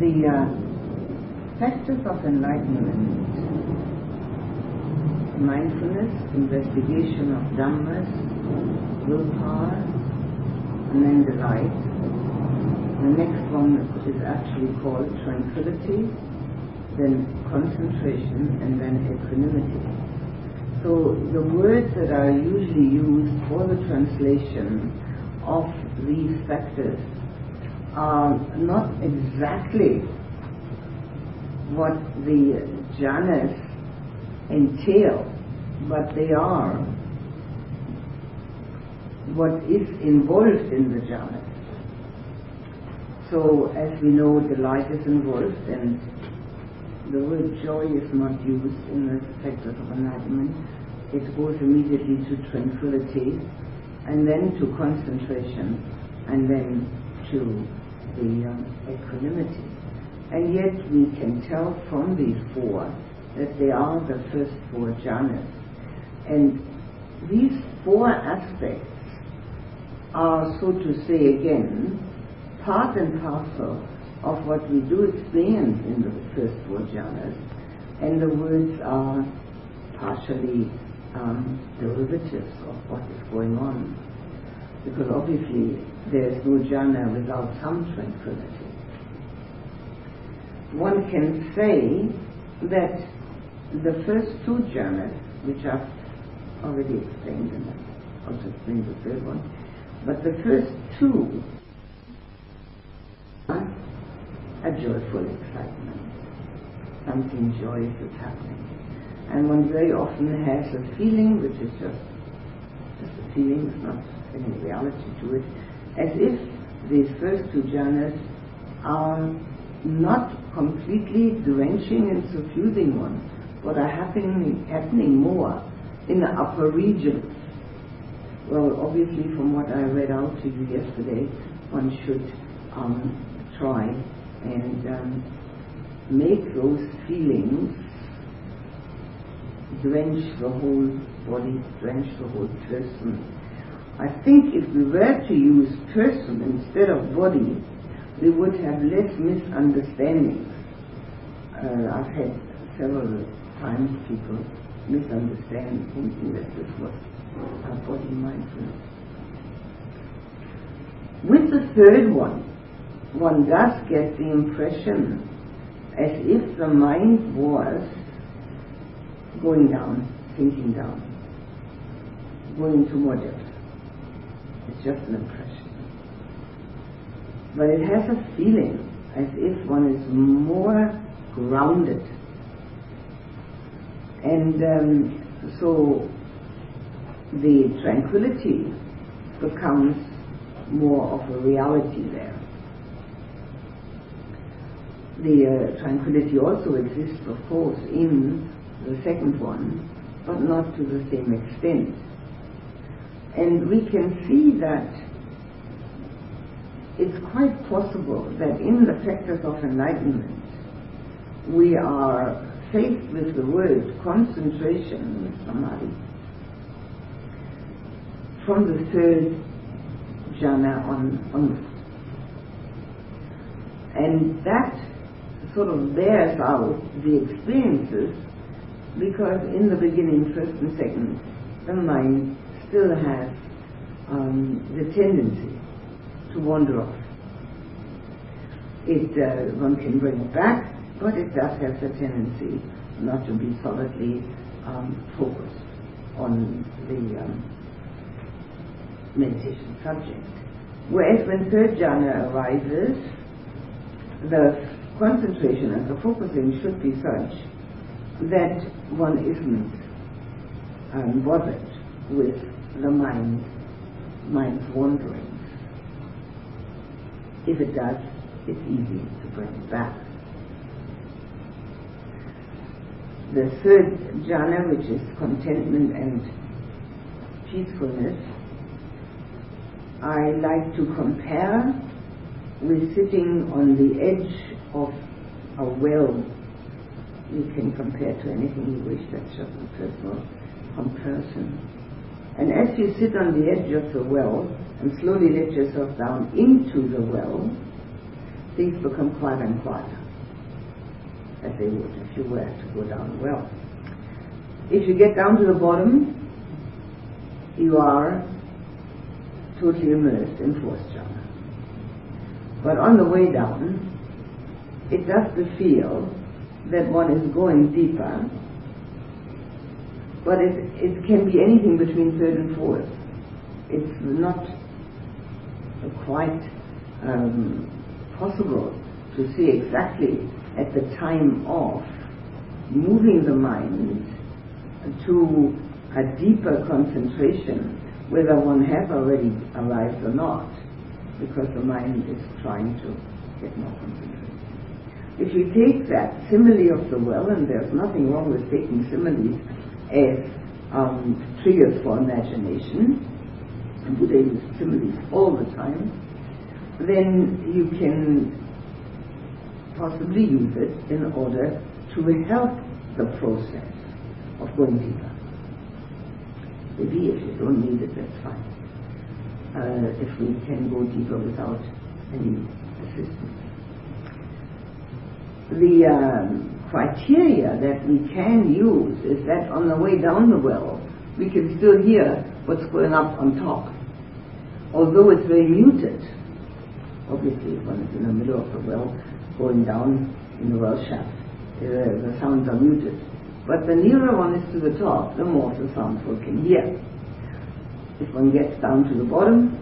the uh, factors of enlightenment mindfulness, investigation of dhammas, willpower, and then delight. The next one is actually called tranquility, then concentration, and then equanimity. So the words that are usually used for the translation of these factors are not exactly what the jhanas entail, but they are what is involved in the jhana. So, as we know, delight is involved, and the word joy is not used in the factors of enlightenment. It goes immediately to tranquility, and then to concentration, and then to the um, equanimity. And yet we can tell from these four that they are the first four jhanas. And these four aspects are, so to say again, part and parcel of what we do experience in the first four jhanas, and the words are partially um, derivatives of what is going on. Because obviously there is no jhana without some tranquility. One can say that the first two jhanas, which I've already explained, and I'll also explain the third one, but the first two are a joyful excitement. Something joyous is happening. And one very often has a feeling which is just, just a feeling, it's not any reality to it, as if these first two jhanas are not completely drenching and suffusing one, but are happening, happening more in the upper regions. Well, obviously, from what I read out to you yesterday, one should um, try and um, make those feelings drench the whole body, drench the whole person. I think if we were to use person instead of body, we would have less misunderstandings. Uh, I've had several times people misunderstand thinking that this was a body mindfulness. With the third one, one does get the impression as if the mind was going down, sinking down, going to more depth. It's just an impression. But it has a feeling as if one is more grounded and um, so the tranquility becomes more of a reality there. The uh, tranquility also exists, of course, in the second one, but not to the same extent. And we can see that it's quite possible that in the practice of enlightenment, we are faced with the word concentration, samadhi, from the third jhana on. And that sort of bears out the experiences because in the beginning, first and second, the mind still has um, the tendency to wander off. It, uh, one can bring it back, but it does have the tendency not to be solidly um, focused on the um, meditation subject. Whereas when third jhana arises, the concentration and the focusing should be such that one isn't um, bothered with the mind, mind's wanderings. If it does, it's easy to bring it back. the third jhana, which is contentment and peacefulness, I like to compare with sitting on the edge of a well. You can compare to anything you wish, that's just a personal comparison. And as you sit on the edge of the well and slowly let yourself down into the well, things become quieter and quieter, as they would if you were to go down the well. If you get down to the bottom, you are totally immersed in fourth jhana. But on the way down, it does feel that one is going deeper, but it, it can be anything between third and fourth. It's not quite um, possible to see exactly at the time of moving the mind to a deeper concentration whether one has already arrived or not because the mind is trying to get more concentrated. If you take that simile of the well, and there's nothing wrong with taking similes as um, triggers for imagination, and Buddha uses similes all the time, then you can possibly use it in order to help the process of going deeper. Maybe if you don't need it, that's fine. Uh, if we can go deeper without any assistance. The um, criteria that we can use is that on the way down the well, we can still hear what's going up on top. Although it's very muted, obviously when it's in the middle of the well, going down in the well shaft, uh, the sounds are muted. But the nearer one is to the top, the more the sounds one can hear. If one gets down to the bottom,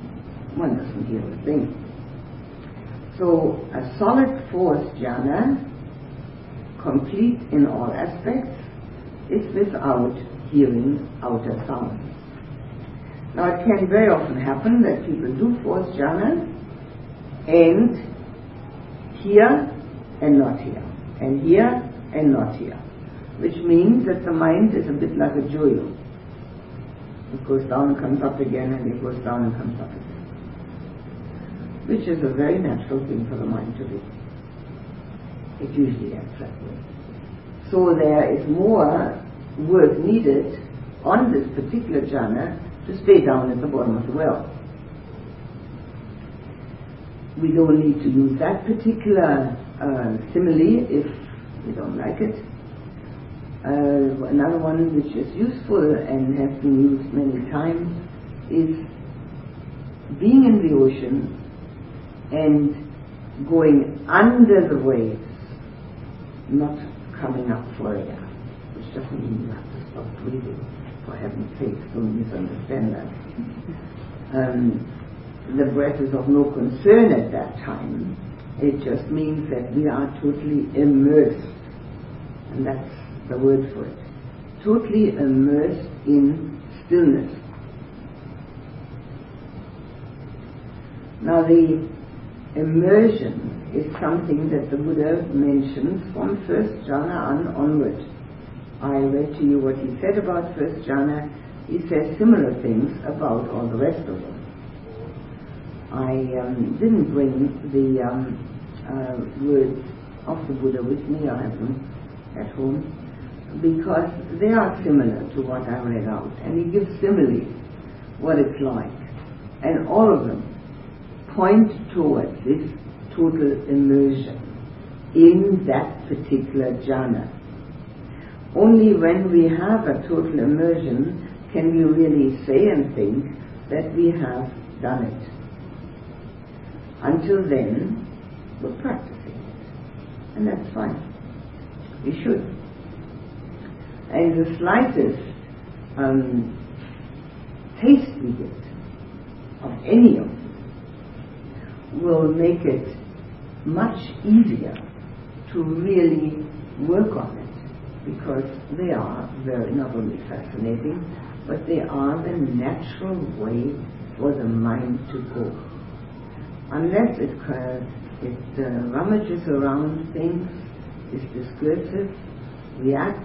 one doesn't hear a thing. So a solid fourth jhana, complete in all aspects, is without hearing outer sounds. Now it can very often happen that people do fourth jhana and hear and not hear, and hear and not hear, which means that the mind is a bit like a joyo. It goes down and comes up again, and it goes down and comes up again, which is a very natural thing for the mind to do. It usually way. So there is more work needed on this particular jhana to stay down at the bottom of the well we don't need to use that particular uh, simile if we don't like it. Uh, another one which is useful and has been used many times is being in the ocean and going under the waves, not coming up for air, which doesn't mean you have to stop breathing. For heaven's sake, don't misunderstand that. Um, the breath is of no concern at that time. It just means that we are totally immersed. And that's the word for it. Totally immersed in stillness. Now the immersion is something that the Buddha mentions from first jhana on onward. I read to you what he said about first jhana. He says similar things about all the rest of them. I um, didn't bring the um, uh, words of the Buddha with me. I have them at home because they are similar to what I read out, and he gives similes what it's like, and all of them point towards this total immersion in that particular jhana. Only when we have a total immersion can we really say and think that we have done it. Until then, we're practicing it. And that's fine. We should. And the slightest um, taste we get of any of it will make it much easier to really work on it because they are very not only fascinating, but they are the natural way for the mind to go unless it, uh, it uh, rummages around things, is discursive, reacts,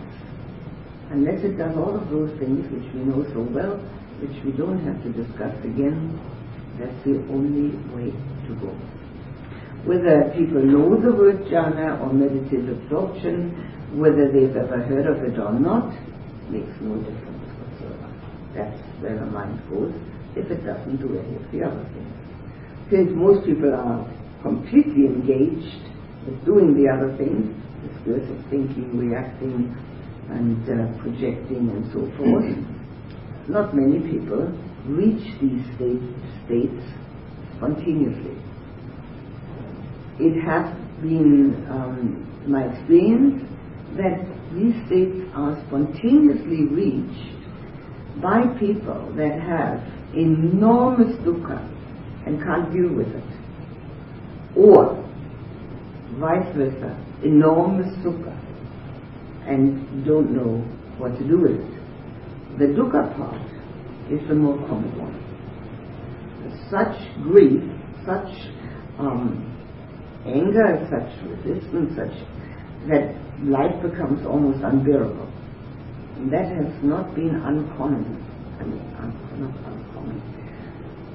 unless it does all of those things which we know so well, which we don't have to discuss again, that's the only way to go. Whether people know the word jhana or meditative absorption, whether they've ever heard of it or not, makes no difference whatsoever. That's where the mind goes if it doesn't do any of the other things since most people are completely engaged with doing the other things, discursive thinking, reacting, and uh, projecting, and so forth. Not many people reach these state, states spontaneously. It has been um, my experience that these states are spontaneously reached by people that have enormous dukkha and can't deal with it. Or, vice versa, enormous sukha and don't know what to do with it. The dukkha part is the more common one. Such grief, such um, anger, such resistance, such that life becomes almost unbearable. And that has not been uncommon. I mean, un- not uncommon.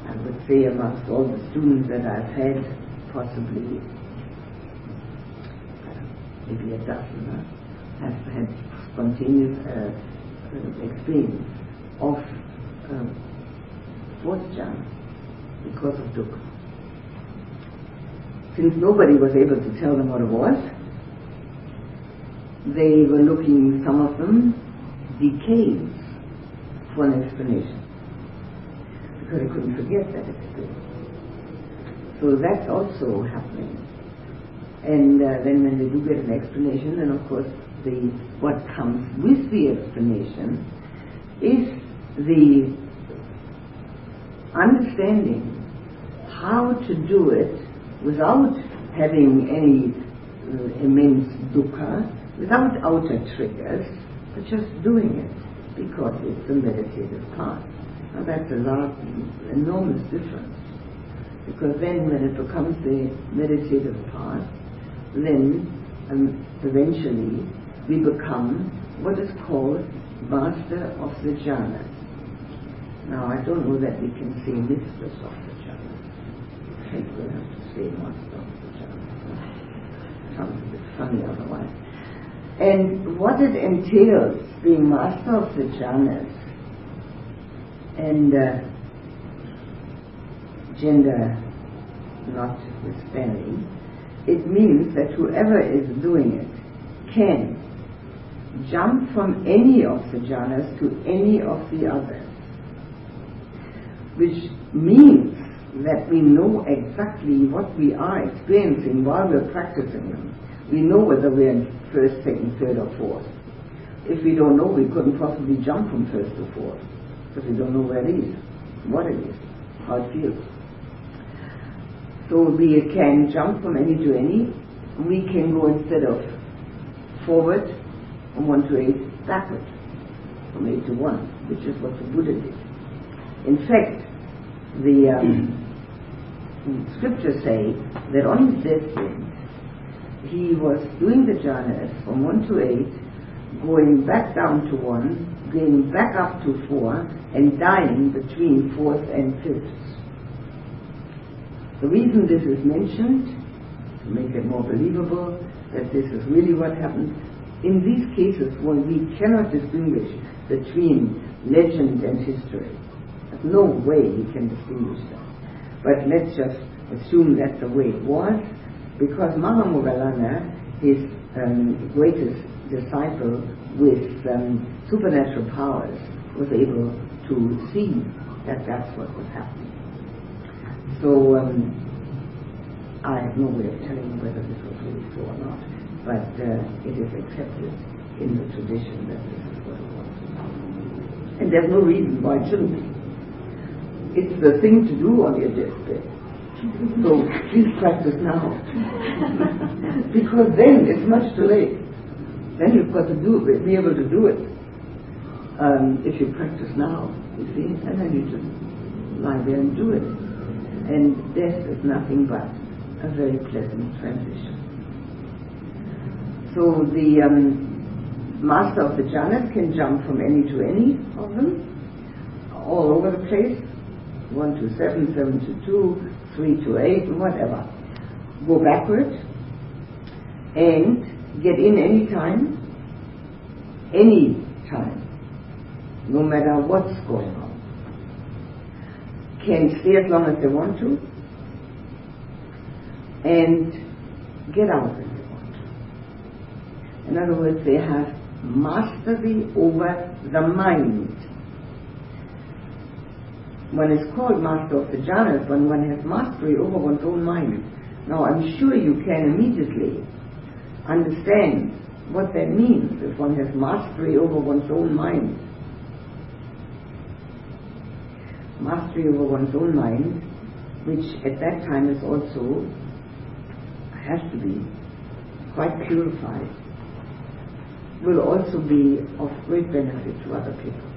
I would say amongst all the students that I've had, possibly uh, maybe a dozen uh, have had spontaneous uh, uh, experience of uh, fourth jhana because of dukkha. Since nobody was able to tell them what it was, they were looking, some of them, decades for an explanation. Because they couldn't forget that experience. So that's also happening. And uh, then when they do get an explanation, then of course the what comes with the explanation is the understanding how to do it without having any uh, immense dukkha, without outer triggers, but just doing it because it's the meditative part. Now that's a large, enormous difference. Because then when it becomes the meditative part, then um, eventually we become what is called master of the jhanas. Now I don't know that we can say mistress of the jhanas. I think Sounds a bit funny otherwise. And what it entails being master of the jhanas and uh, gender notwithstanding, it means that whoever is doing it can jump from any of the jhanas to any of the others, which means that we know exactly what we are experiencing while we're practicing them. We know whether we're in first, second, third, or fourth. If we don't know, we couldn't possibly jump from first to fourth, because we don't know where it is, what it is, how it feels. So we can jump from any to any. We can go instead of forward from 1 to 8, backward from 8 to 1, which is what the Buddha did. In fact, the um, scriptures say that on his deathbed, he was doing the jhanas from 1 to 8, going back down to 1, going back up to 4, and dying between 4th and 5th. The reason this is mentioned, to make it more believable, that this is really what happened, in these cases when we cannot distinguish between legend and history. No way we can distinguish that. But let's just assume that's the way it was, because Mahamoggallana, his um, greatest disciple with um, supernatural powers, was able to see that that's what was happening. So um, I have no way of telling whether this was really so or not, but uh, it is accepted in the tradition that this is what it was. And there's no reason why it shouldn't be. It's the thing to do on your deathbed. So please practice now. because then it's much too late. Then you've got to do it, be able to do it. Um, if you practice now, you see, and then you just lie there and do it. And death is nothing but a very pleasant transition. So the um, master of the jhanas can jump from any to any of them, all over the place, 1 to 7, 7 to 2, 3 to 8, whatever. Go backward and get in any time, any time, no matter what's going on. Can stay as long as they want to, and get out when they want. In other words, they have mastery over the mind. One is called master of the jhanas when one has mastery over one's own mind. Now, I'm sure you can immediately understand what that means if one has mastery over one's own mind. Mastery over one's own mind, which at that time is also, has to be quite purified, will also be of great benefit to other people.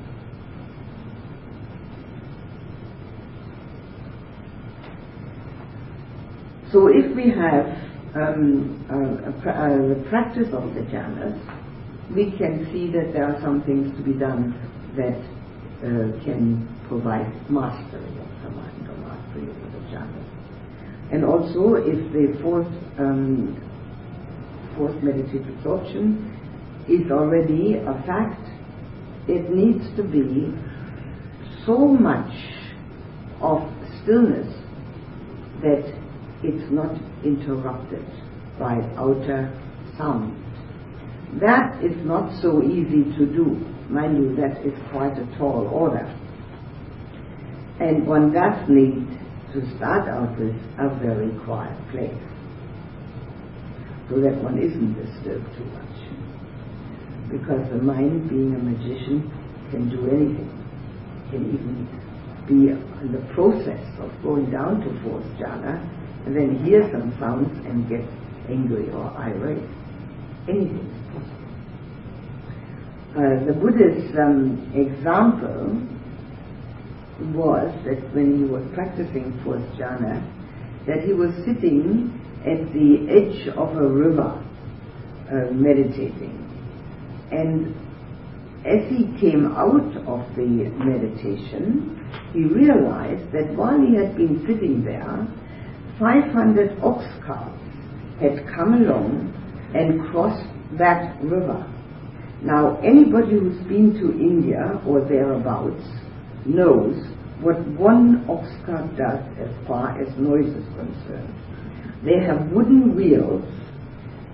So if we have um, uh, the practice of the jhanas, we can see that there are some things to be done that uh, can provide mastery of the mind or mastery of the jhanas. And also, if the fourth, um, fourth meditative absorption is already a fact, it needs to be so much of stillness that it's not interrupted by outer sound. That is not so easy to do. Mind you, that is quite a tall order. And one does need to start out with a very quiet place so that one isn't disturbed too much. Because the mind, being a magician, can do anything, can even be in the process of going down to fourth jhana and then hear some sounds and get angry or irate. Anything is possible. Uh, the Buddha's um, example was that when he was practicing fourth jhana, that he was sitting at the edge of a river uh, meditating. And as he came out of the meditation, he realized that while he had been sitting there, 500 ox carts had come along and crossed that river. Now, anybody who's been to India or thereabouts knows what one ox cart does as far as noise is concerned. They have wooden wheels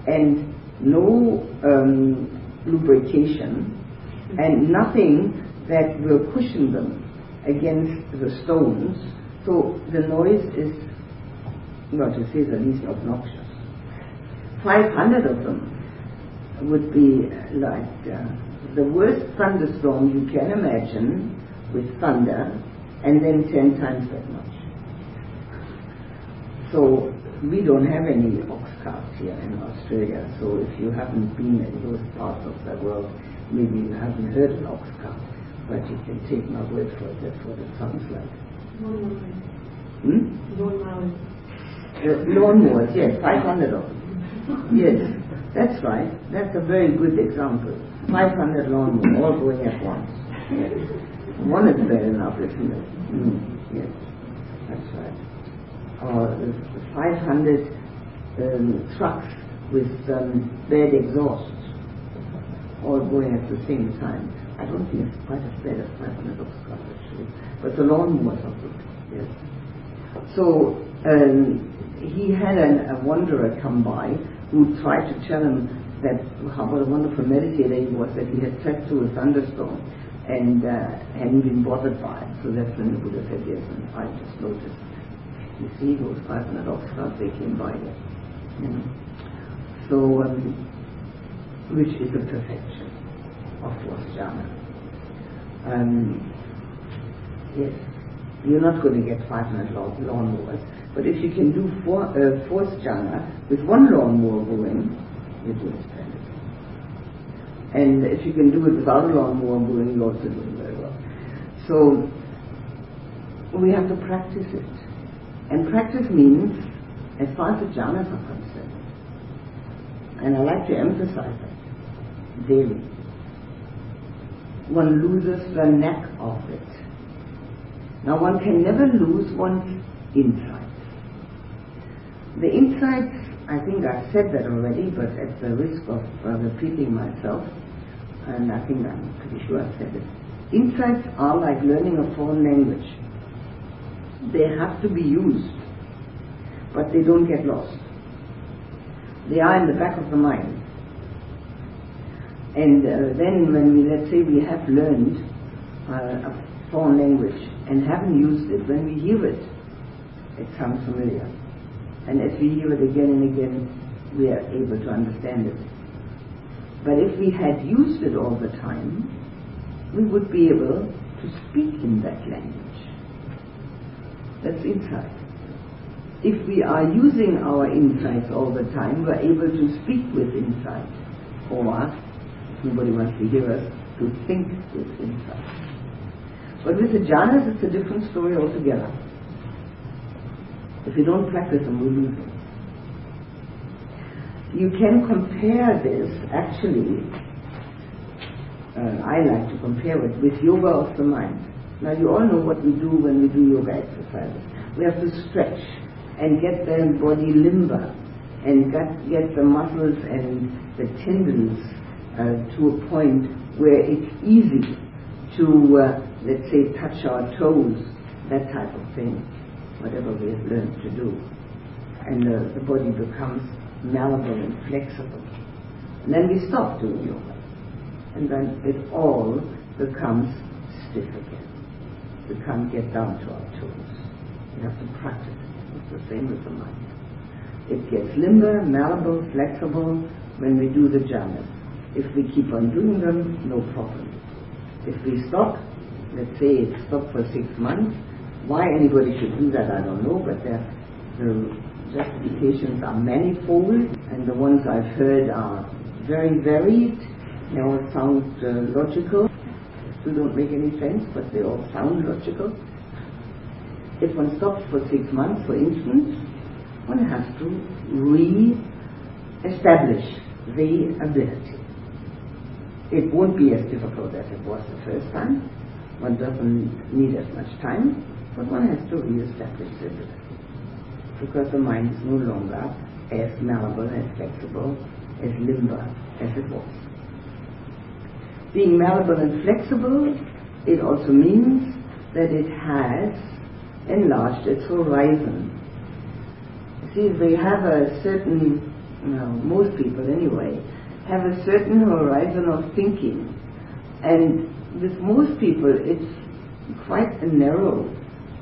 and no um, lubrication and nothing that will cushion them against the stones. So the noise is well, to say the least, obnoxious. 500 of them would be like uh, the worst thunderstorm you can imagine with thunder and then 10 times that much. So we don't have any ox carts here in Australia, so if you haven't been in those parts of the world, maybe you haven't heard an ox cart, but you can take my word for it, that's what it sounds like. Hmm? Uh, lawnmowers, yes, 500 of them. Yes, that's right. That's a very good example. 500 lawnmowers, all going at once. Yes. One is bad enough, isn't it? Mm. Yes, that's right. Or uh, 500 um, trucks with um, bad exhaust, all going at the same time. I don't think it's quite as bad as 500 of cars, actually. But the lawnmowers are good, yes. So, um, he had an, a wanderer come by who tried to tell him that how what a wonderful meditator he was, that he had trekked through a thunderstorm and uh, hadn't been bothered by it. So that's when the Buddha said, yes, and I just noticed. You see, those 500 ox carts, they came by there. You know. So, um, which is the perfection of jhana. Um, yes, you're not going to get 500 lawnmowers but if you can do four, uh, fourth jhana with one lawnmower going, you're doing splendid. And if you can do it without a lawnmower going, you're also doing very well. So we have to practice it. And practice means, as far as the jhanas are concerned, and I like to emphasize that daily, one loses the knack of it. Now one can never lose one's insight. The insights, I think I've said that already, but at the risk of uh, repeating myself, and I think I'm pretty sure I've said it, insights are like learning a foreign language. They have to be used. but they don't get lost. They are in the back of the mind. And uh, then when we, let's say we have learned uh, a foreign language and haven't used it, when we hear it, it sounds familiar. And as we hear it again and again, we are able to understand it. But if we had used it all the time, we would be able to speak in that language. That's insight. If we are using our insights all the time, we're able to speak with insight. Or, nobody wants to hear us, to think with insight. But with the jhanas, it's a different story altogether. If you don't practice them, we lose them. You can compare this, actually, uh, I like to compare it with yoga of the mind. Now you all know what we do when we do yoga exercises. We have to stretch and get the body limber and get, get the muscles and the tendons uh, to a point where it's easy to, uh, let's say, touch our toes, that type of thing, whatever we have learned to do. And uh, the body becomes malleable and flexible. And then we stop doing yoga and then it all becomes stiff again. We can't get down to our toes. We have to practice it. It's the same with the mind. It gets limber, malleable, flexible when we do the jhanas. If we keep on doing them, no problem. If we stop, let's say it stopped for six months, why anybody should do that, I don't know, but the justifications are manifold, and the ones I've heard are very varied they all sound uh, logical. They still don't make any sense, but they all sound logical. If one stops for six months, for instance, one has to re-establish the ability. It won't be as difficult as it was the first time. One doesn't need as much time, but one has to re-establish ability. Because the mind is no longer as malleable, as flexible, as limber as it was being malleable and flexible, it also means that it has enlarged its horizon. See, they have a certain, well, most people anyway, have a certain horizon of thinking. And with most people, it's quite a narrow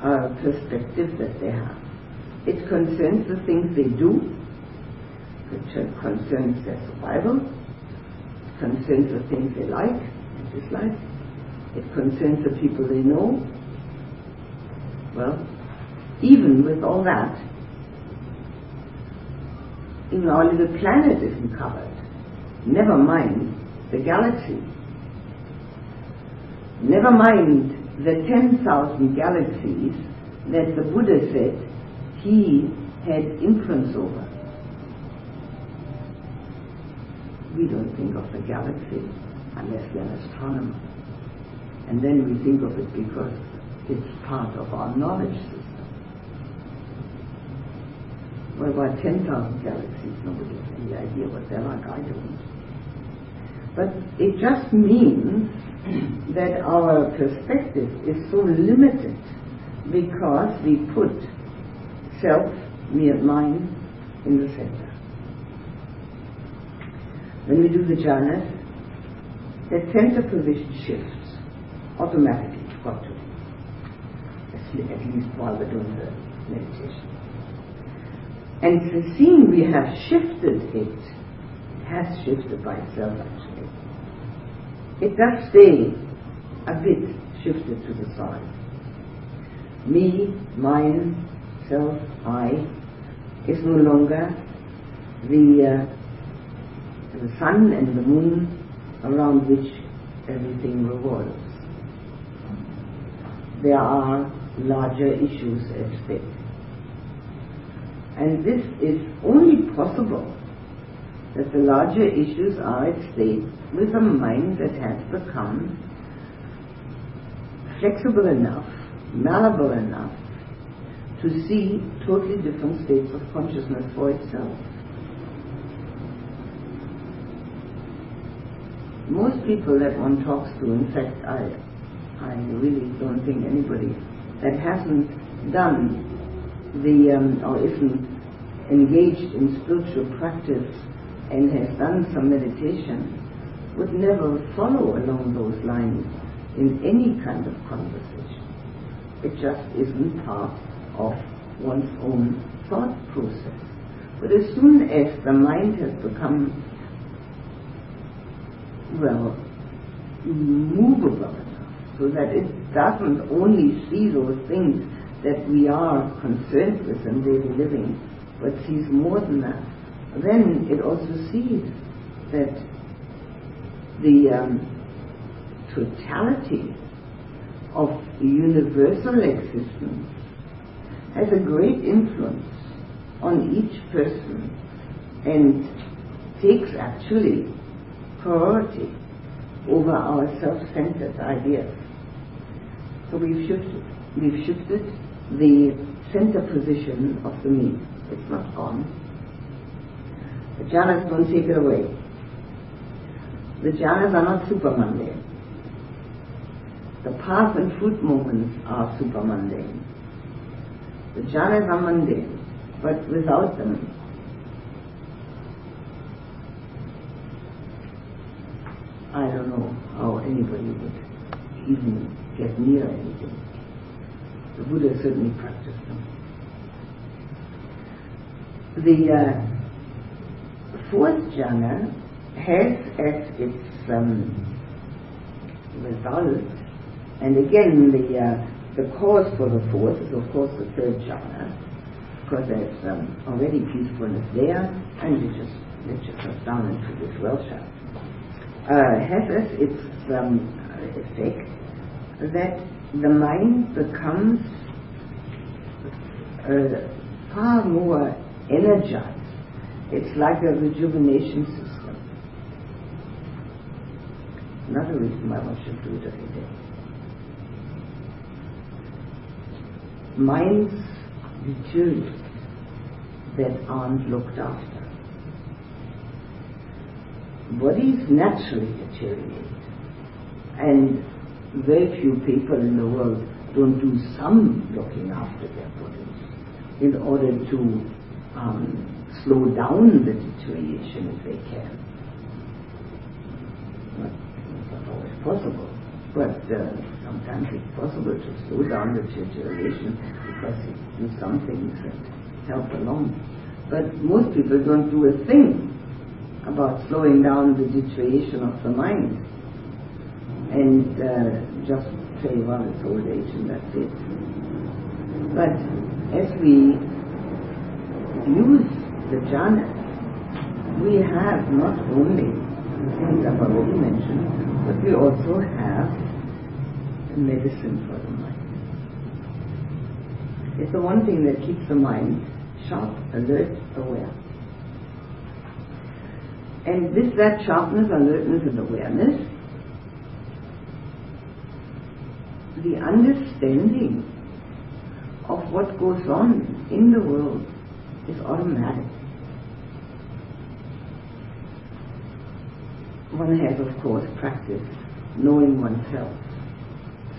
uh, perspective that they have. It concerns the things they do, it concerns their survival, it concerns the things they like and dislike. It concerns the people they know. Well, even with all that, even our little planet isn't covered. Never mind the galaxy. Never mind the 10,000 galaxies that the Buddha said he had influence over. we don't think of the galaxy unless we're an astronomer. And then we think of it because it's part of our knowledge system. Well, about 10,000 galaxies, nobody has any idea what they're like, I don't. But it just means that our perspective is so limited because we put self, me and mine, in the center. When we do the jhanas, the center position shifts automatically. To. At least while we're doing the meditation. And the seeing we have shifted it, it has shifted by itself actually. It does stay a bit shifted to the side. Me, mine, self, I is no longer the uh, the sun and the moon around which everything revolves. There are larger issues at stake. And this is only possible that the larger issues are at stake with a mind that has become flexible enough, malleable enough to see totally different states of consciousness for itself. most people that one talks to, in fact, I, I really don't think anybody that hasn't done the, um, or isn't engaged in spiritual practice and has done some meditation would never follow along those lines in any kind of conversation. It just isn't part of one's own thought process. But as soon as the mind has become, well, movable enough so that it doesn't only see those things that we are concerned with in daily living, but sees more than that, then it also sees that the um, totality of universal existence has a great influence on each person and takes actually priority over our self-centered ideas. So we've shifted. We've shifted the center position of the me. It's not gone. The jhanas don't take it away. The jhanas are not super mundane. The path and fruit moments are super mundane. The jhanas are mundane, but without them, I don't know how anybody would even get near anything. The Buddha certainly practiced them. The uh, fourth jhana has as its um, result, and again the uh, the cause for the fourth is of course the third jhana, because there's um, already peacefulness there, and it just it just goes down into this well chakra. Uh, has as its um, effect that the mind becomes uh, far more energized. It's like a rejuvenation system. Another reason why one should do it every day. Minds deteriorate that aren't looked after. Bodies naturally deteriorate. And very few people in the world don't do some looking after their bodies in order to um, slow down the deterioration if they can. It's not always possible, but uh, sometimes it's possible to slow down the deterioration because you do some things that help along. But most people don't do a thing about slowing down the deterioration of the mind and uh, just say, well, it's old age and that's it. But as we use the jhanas, we have not only the things I've already mentioned, but we also have medicine for the mind. It's the one thing that keeps the mind sharp, alert, aware. And with that sharpness, alertness, and awareness, the understanding of what goes on in the world is automatic. One has, of course, practiced knowing oneself.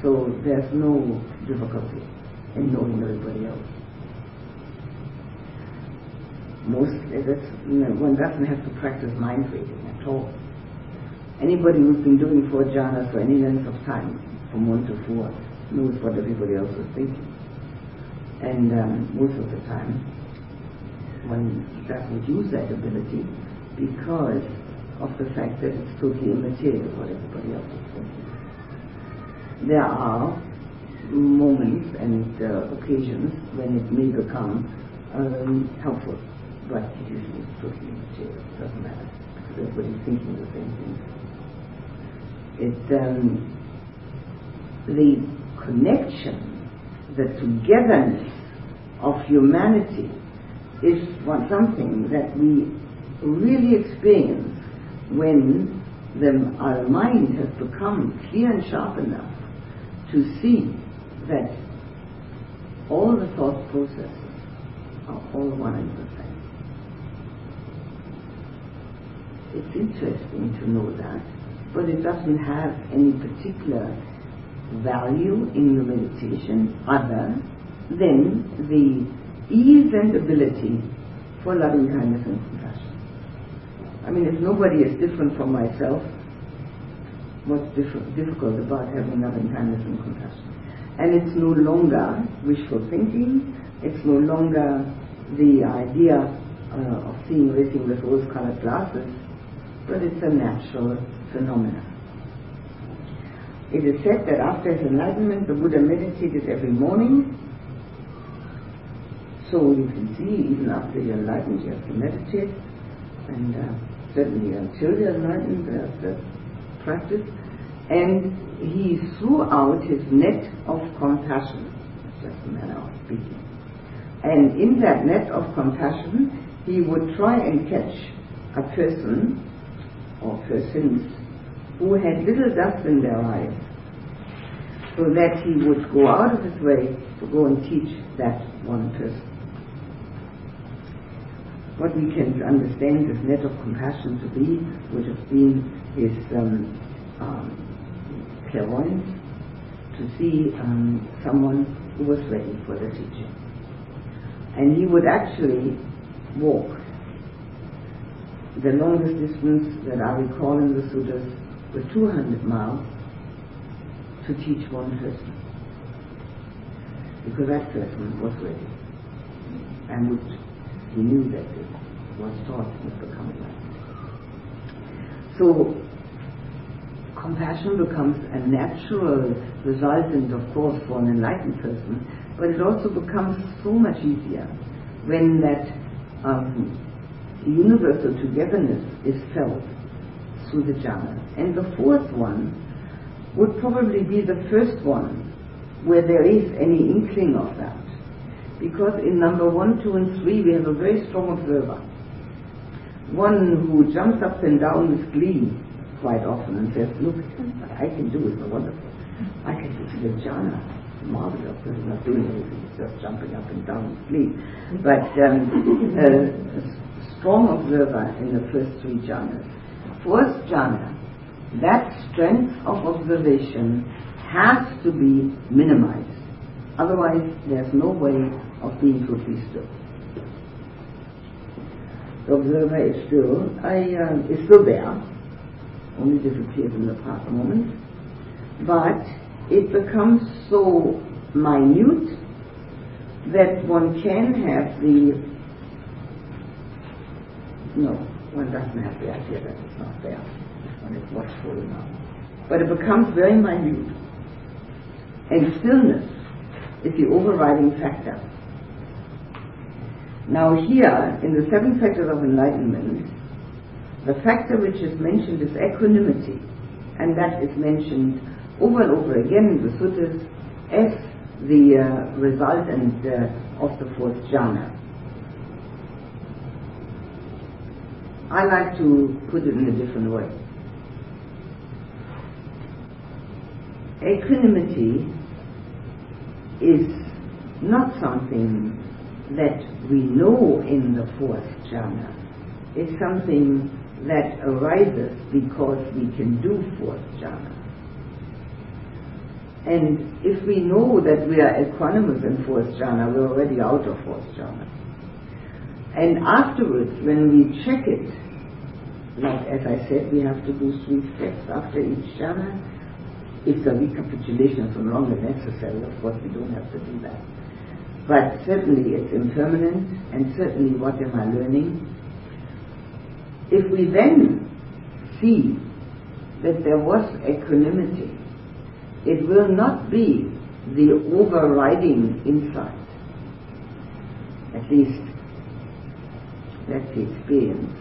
So there's no difficulty in knowing everybody else. Most, one doesn't have to practice mind reading at all. Anybody who's been doing four jhanas for any length of time from one to four knows what everybody else is thinking. And um, most of the time, one doesn't use that ability because of the fact that it's totally immaterial what everybody else. There are moments and uh, occasions when it may become um, helpful, but usually it's totally immaterial. It doesn't matter because everybody's thinking the same thing. It um, the connection, the togetherness of humanity is something that we really experience when the, our mind has become clear and sharp enough to see that all the thought processes are all one and the same. It's interesting to know that, but it doesn't have any particular value in your meditation other than the ease and ability for loving kindness and. I mean, if nobody is different from myself, what's diff- difficult about having loving kindness and compassion? And it's no longer wishful thinking, it's no longer the idea uh, of seeing everything with rose-colored glasses, but it's a natural phenomenon. It is said that after his enlightenment, the Buddha meditated every morning. So you can see, even after you're enlightened, you have to meditate, and uh, until you're enlightened, there's the practice. And he threw out his net of compassion. Just a manner of speaking. And in that net of compassion, he would try and catch a person or persons who had little dust in their eyes, so that he would go out of his way to go and teach that one person. What we can understand this net of compassion to be would have been his um, um, clairvoyance to see um, someone who was ready for the teaching. And he would actually walk the longest distance that I recall in the sutras was 200 miles to teach one person. Because that person was ready and would, he knew that it was taught would become enlightened. So compassion becomes a natural resultant, of course, for an enlightened person, but it also becomes so much easier when that um, universal togetherness is felt through the jhanas. And the fourth one would probably be the first one where there is any inkling of that. Because in number one, two, and three, we have a very strong observer. One who jumps up and down with glee quite often and says, Look, what I can do is wonderful. I can do the jhana. Marvelous. He's not doing anything, he's just jumping up and down with glee. But um, uh, strong observer in the first three jhanas. Fourth jhana, that strength of observation has to be minimized. Otherwise, there's no way of being still. The observer is still, I, uh, is still there, only disappears in the past moment, but it becomes so minute that one can have the no, one doesn't have the idea that it's not there when it's watchful enough. But it becomes very minute. And stillness is the overriding factor. Now here, in the seven factors of enlightenment, the factor which is mentioned is equanimity, and that is mentioned over and over again in the sutras as the uh, resultant uh, of the fourth jhana. I like to put it in a different way. Equanimity is not something that we know in the fourth jhana. is something that arises because we can do fourth jhana. And if we know that we are equanimous in fourth jhana, we're already out of fourth jhana. And afterwards, when we check it, like as I said, we have to do three steps after each jhana. It's a recapitulation no longer necessary, of course we don't have to do that. But certainly it's impermanent, and certainly what am I learning? If we then see that there was equanimity, it will not be the overriding insight. At least that's the experience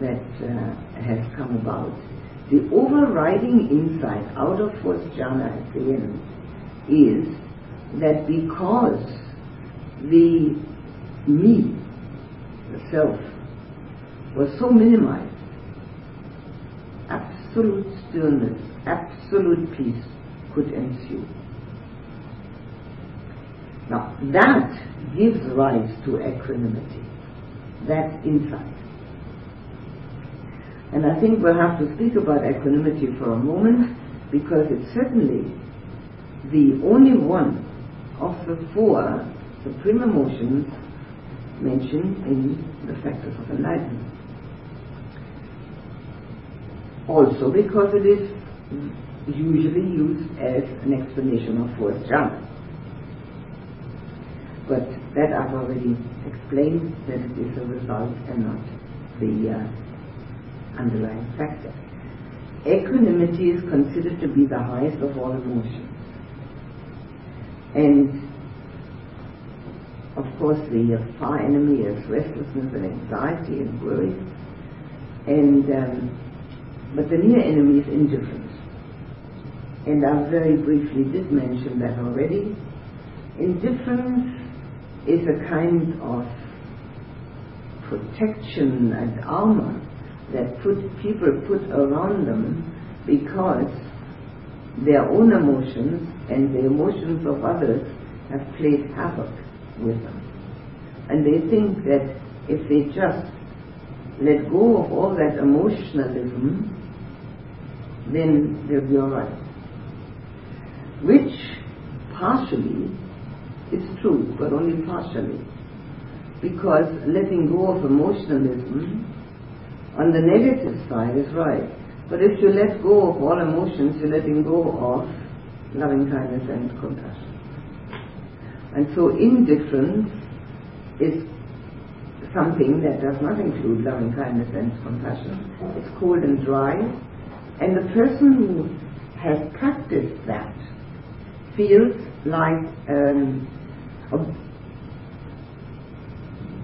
that uh, has come about. The overriding insight out of fourth jhana at the end is that because the me, the self, was so minimized, absolute stillness, absolute peace could ensue. Now, that gives rise to equanimity that insight. And I think we'll have to speak about equanimity for a moment because it's certainly the only one of the four supreme emotions mentioned in the factors of enlightenment. Also because it is usually used as an explanation of fourth jhana. But that I've already explained that it is a result and not the uh, underlying factor. Equanimity is considered to be the highest of all emotions. And of course the far enemy is restlessness and anxiety and worry. And um, but the near enemy is indifference. And I very briefly did mention that already. Indifference is a kind of protection and armor that put, people put around them because their own emotions and the emotions of others have played havoc them. And they think that if they just let go of all that emotionalism, then they'll be alright. Which partially is true, but only partially. Because letting go of emotionalism on the negative side is right. But if you let go of all emotions, you're letting go of loving kindness and compassion. And so indifference is something that does not include loving kindness and compassion. It's cold and dry. And the person who has practiced that feels like um, a,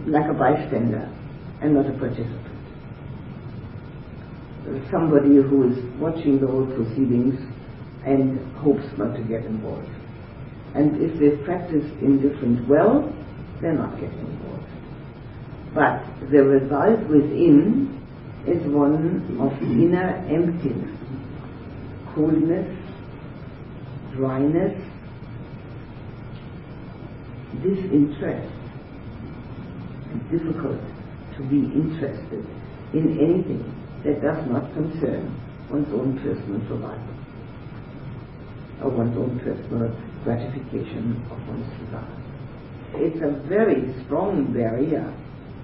like a bystander and not a participant. Somebody who is watching the whole proceedings and hopes not to get involved. And if they've practiced indifference well, they're not getting involved. But the result within is one of inner emptiness, coldness, dryness, disinterest. It's difficult to be interested in anything that does not concern one's own personal survival or one's own personal gratification of one's desire. It's a very strong barrier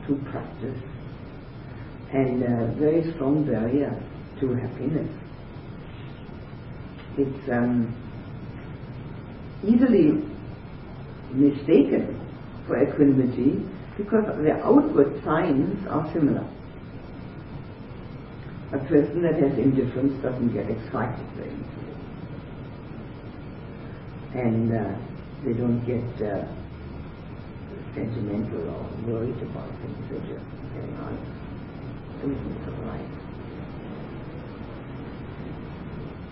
to practice and a very strong barrier to happiness. It's um, easily mistaken for equanimity because the outward signs are similar. A person that has indifference doesn't get excited. And uh, they don't get uh, sentimental or worried about things. They're just getting on.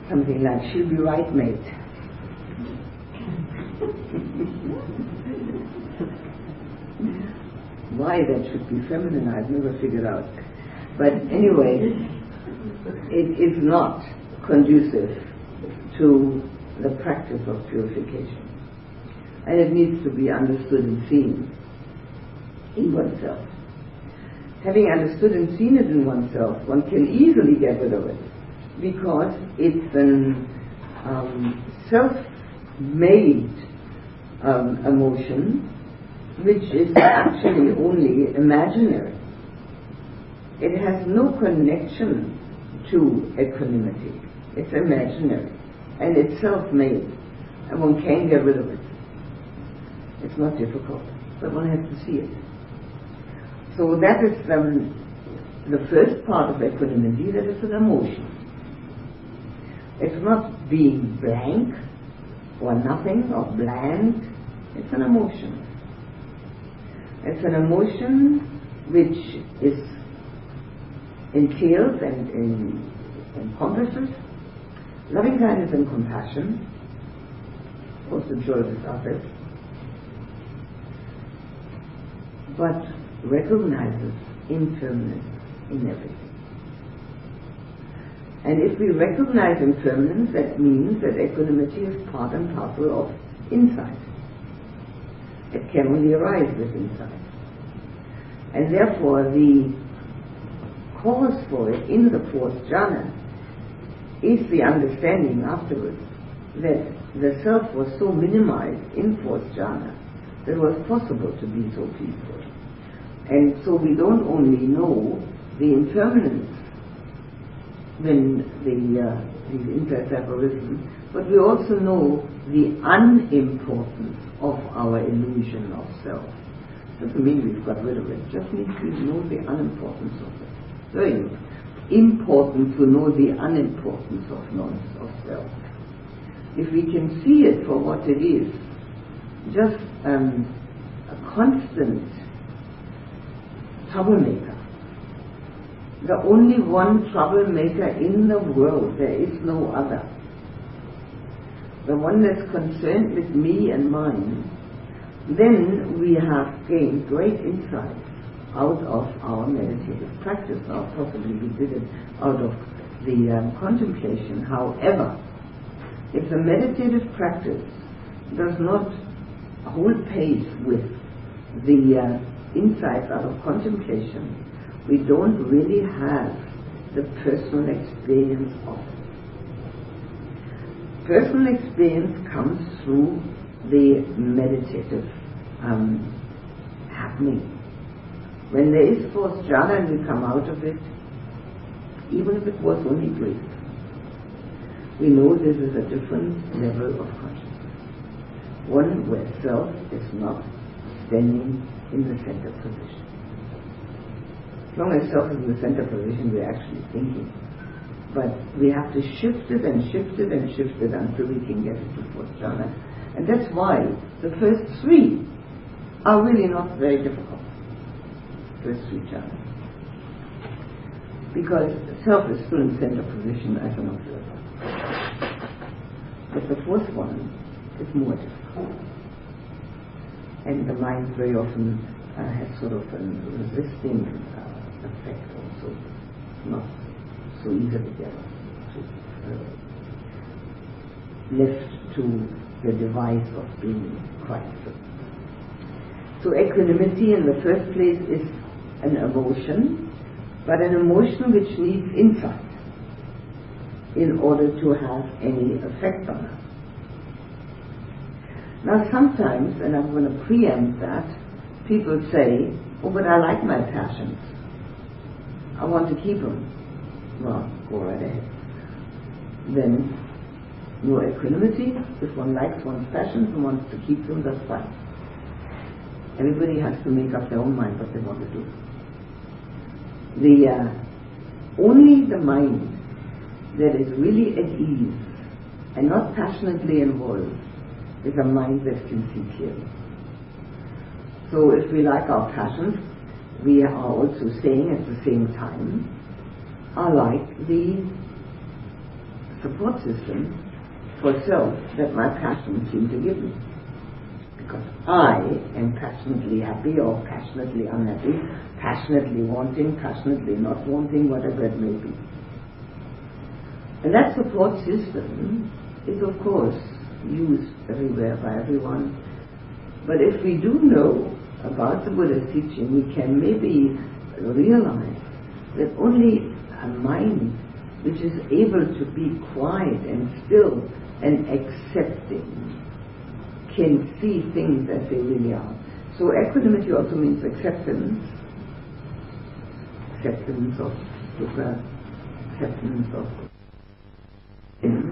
Something like, she'll be right, mate. Why that should be feminine, I've never figured out. But anyway, it is not conducive to the practice of purification. And it needs to be understood and seen in oneself. Having understood and seen it in oneself, one can easily get rid of it because it's an um, self-made um, emotion which is actually only imaginary. It has no connection to equanimity. It's imaginary and it's self-made and one can get rid of it. It's not difficult, but one has to see it. So that is um, the first part of equanimity, that is an emotion. It's not being blank or nothing or bland, it's an emotion. It's an emotion which is entails and, and encompasses loving kindness and compassion, also of others, but recognizes impermanence in everything. And if we recognize impermanence, that means that equanimity is part and parcel of insight. It can only arise with insight. And therefore the cause for it in the fourth jhana is the understanding afterwards that the self was so minimized in fourth jhana that it was possible to be so peaceful. And so we don't only know the impermanence when the, uh, these but we also know the unimportance of our illusion of self. Doesn't mean we've got rid of it, just means we know the unimportance of it. Very important to know the unimportance of non of self. If we can see it for what it is, just um, a constant troublemaker. The only one troublemaker in the world, there is no other. The one that's concerned with me and mine, then we have gained great insight out of our meditative practice. Now, possibly we did it out of the um, contemplation. However, if the meditative practice does not hold pace with the uh, insights out of contemplation, we don't really have the personal experience of it. Personal experience comes through the meditative um, happening. When there is fourth jhana and we come out of it, even if it was only brief, we know this is a different level of consciousness. One where self is not standing in the center position. As long as self is in the center position, we're actually thinking. But we have to shift it and shift it and shift it until we can get it to fourth jhana. And that's why the first three are really not very difficult with each other. Because self is still in center position as an observer. But the fourth one is more difficult. And the mind very often uh, has sort of a resisting uh, effect also, not so easily get uh, left to the device of being quite So equanimity in the first place is an emotion, but an emotion which needs insight in order to have any effect on us. Now sometimes, and I'm going to preempt that, people say, oh, but I like my passions. I want to keep them. Well, go right ahead. Then, no equanimity. If one likes one's passions and wants to keep them, that's fine. Everybody has to make up their own mind what they want to do the uh, only the mind that is really at ease and not passionately involved is a mind that can see clearly. So if we like our passions, we are also saying at the same time, I like the support system for self that my passions seem to give me. Because I am passionately happy or passionately unhappy passionately wanting, passionately not wanting, whatever it may be. And that support system is, of course, used everywhere by everyone. But if we do know about the Buddha's teaching, we can maybe realize that only a mind which is able to be quiet and still and accepting can see things as they really are. So equanimity also means acceptance acceptance of Buddha, acceptance of in,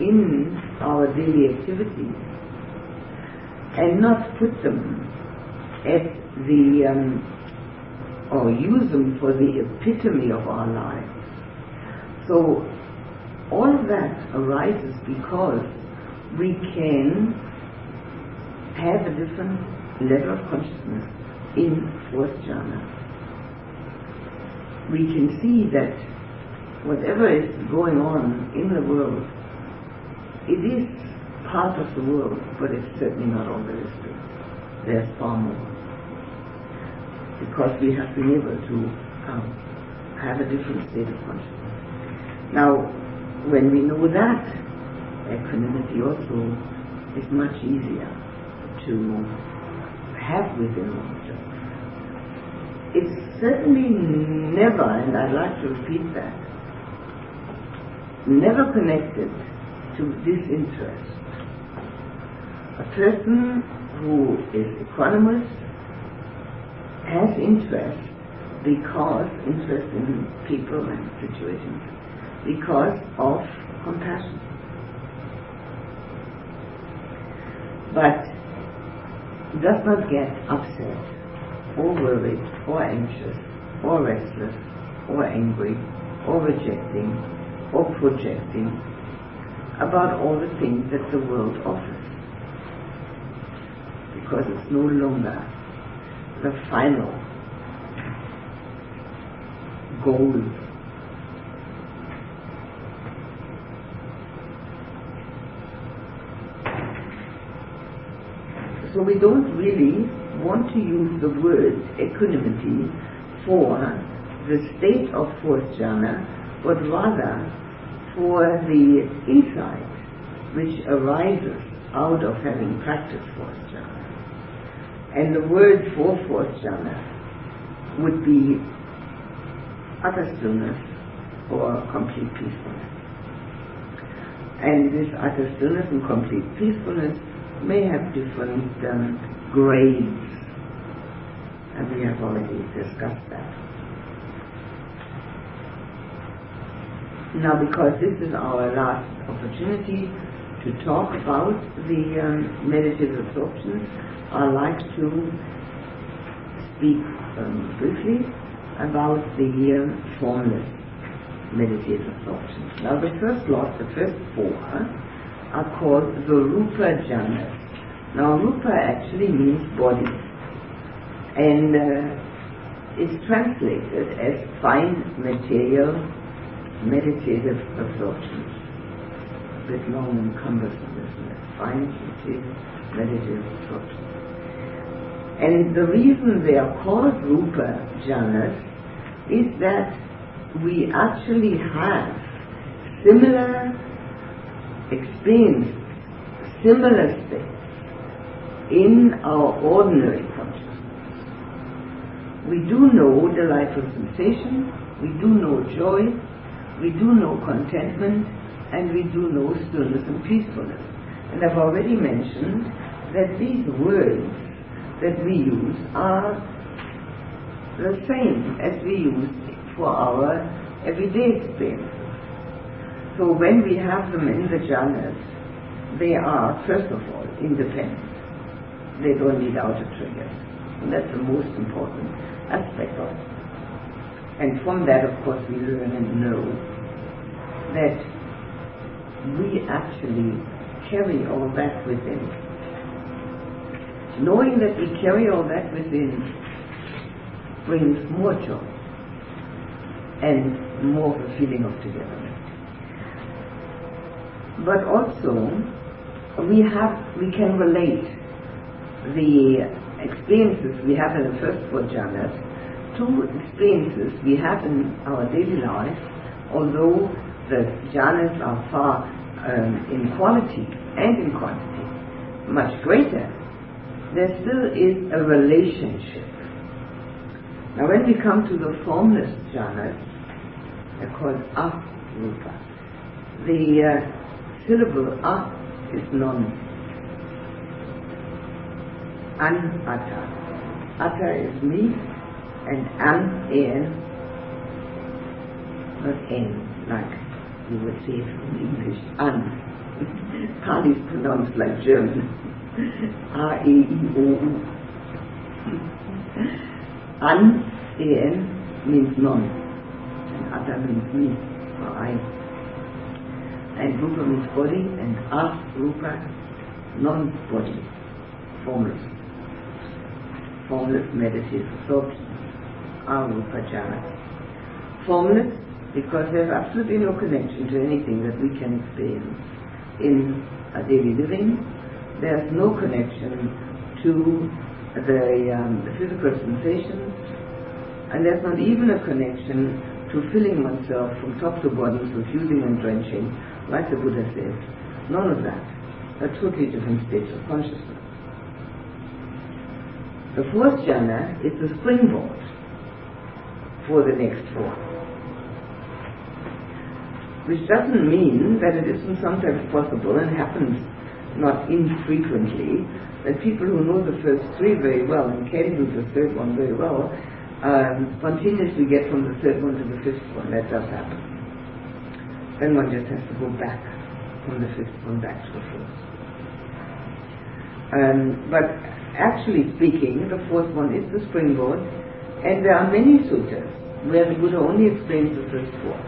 in our daily activities and not put them at the um, or use them for the epitome of our lives. So all of that arises because we can have a different level of consciousness in fourth jhana we can see that whatever is going on in the world, it is part of the world, but it's certainly not all there is to it. There's far more. Because we have been able to um, have a different state of consciousness. Now, when we know that, equanimity also is much easier to have within oneself. It's certainly never, and I'd like to repeat that, never connected to disinterest. A person who is equanimous has interest because interest in people and situations because of compassion. But does not get upset or worried or anxious or restless or angry or rejecting or projecting about all the things that the world offers. Because it's no longer the final goal. So we don't really want to use the word equanimity for the state of fourth jhana, but rather for the insight which arises out of having practiced fourth jhana. And the word for fourth jhana would be utter stillness or complete peacefulness. And this utter stillness and complete peacefulness may have different um, grades, we have already discussed that. Now, because this is our last opportunity to talk about the um, meditative absorptions, I'd like to speak um, briefly about the um, formless meditative absorptions. Now, the first lot, the first four, are called the Rupa Jhanas. Now, Rupa actually means body, and uh, is translated as fine material meditative absorption. A bit long and cumbersome, isn't it? Fine meditative, meditative absorption. And the reason they are called Rupa jhanas is that we actually have similar experience, similar states in our ordinary consciousness. We do know delightful sensation, we do know joy, we do know contentment and we do know stillness and peacefulness. And I've already mentioned that these words that we use are the same as we use for our everyday experiences. So when we have them in the jhanas, they are, first of all, independent. They don't need outer triggers. And that's the most important aspect of it. And from that, of course, we learn and know that we actually carry all that within. Knowing that we carry all that within brings more joy and more of a feeling of togetherness. But also, we have, we can relate the experiences we have in the first four jhanas two experiences we have in our daily life, although the jhanas are far um, in quality and in quantity much greater, there still is a relationship. Now when we come to the formless jhanas, they're called arupa. The uh, syllable a is non. An. Ata is me and an en, not en, like you would say it from English, an. Pali is pronounced like German. R-A-E-O-U. An, A-N, means non. And Ata means me, or I. And Rupa means body, and As, Rupa, non-body, formless. Formless meditative thought, Arupa jhana. Formless because there's absolutely no connection to anything that we can experience in a daily living. There's no connection to the, um, the physical sensations, and there's not even a connection to filling oneself from top to bottom, suffusing and drenching, like the Buddha says. None of that. They're totally different state of consciousness. The fourth jhana is the springboard for the next four which doesn't mean that it isn't sometimes possible and happens not infrequently, that people who know the first three very well and can do the third one very well, um, spontaneously get from the third one to the fifth one. That does happen. Then one just has to go back from the fifth one back to the first. Um, but actually speaking, the fourth one is the springboard, and there are many sutras where the Buddha only explains the first four.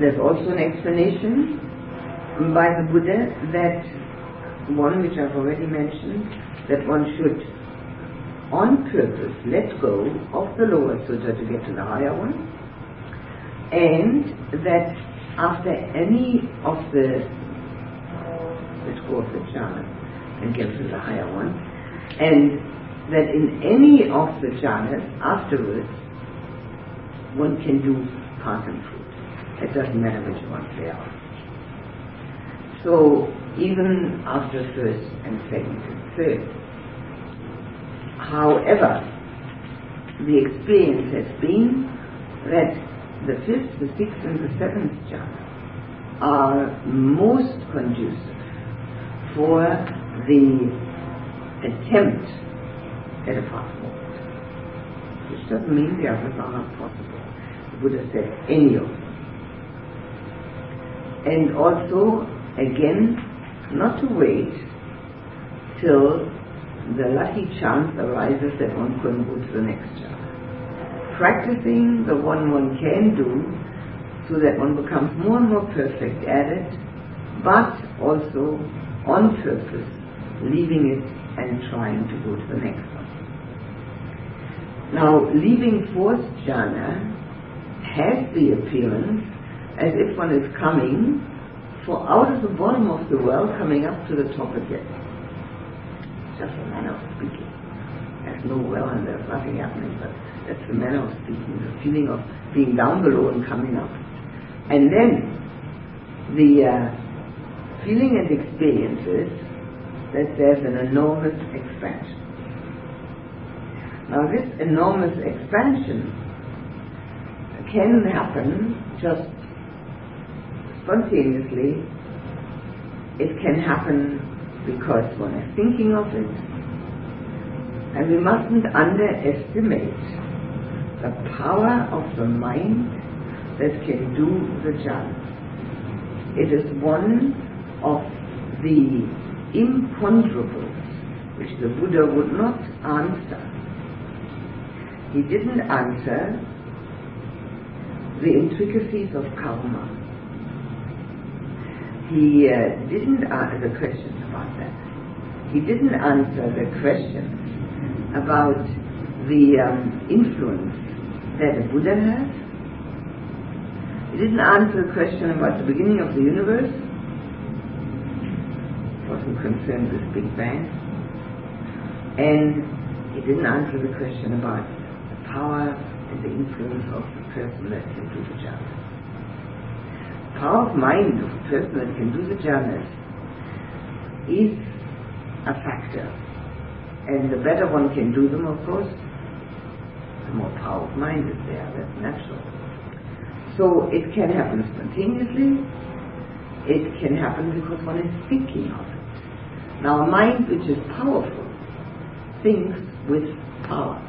There's also an explanation by the Buddha that one which I've already mentioned, that one should on purpose let go of the lower sutta to get to the higher one, and that after any of the of the jhanas and get to the higher one, and that in any of the jhanas afterwards one can do passion fruit. It doesn't matter which one they are. So even after first and second and third. However, the experience has been that the fifth, the sixth and the seventh jhana are most conducive for the attempt at a possible. Which doesn't mean the others are not possible. The Buddha said any of them. And also, again, not to wait till the lucky chance arises that one can go to the next jhana. Practicing the one one can do so that one becomes more and more perfect at it, but also on purpose, leaving it and trying to go to the next one. Now, leaving fourth jhana has the appearance as if one is coming for out of the bottom of the well, coming up to the top again. Just a manner of speaking. There's no well and there's nothing happening, but that's the manner of speaking, the feeling of being down below and coming up. And then the uh, feeling and experiences that there's an enormous expansion. Now this enormous expansion can happen just spontaneously. It can happen because one is thinking of it. And we mustn't underestimate the power of the mind that can do the job. It is one of the imponderables which the Buddha would not answer he didn't answer the intricacies of karma. He uh, didn't answer the questions about that. He didn't answer the questions about the um, influence that a Buddha has. He didn't answer the question about the beginning of the universe. Wasn't concerned with Big Bang. And he didn't answer the question about the power and the influence of the person that can do the jhana. Power of mind of the person that can do the jhanas is a factor. And the better one can do them, of course, the more power of mind is there. That's natural. So it can happen spontaneously. It can happen because one is thinking of it. Now, a mind which is powerful thinks with power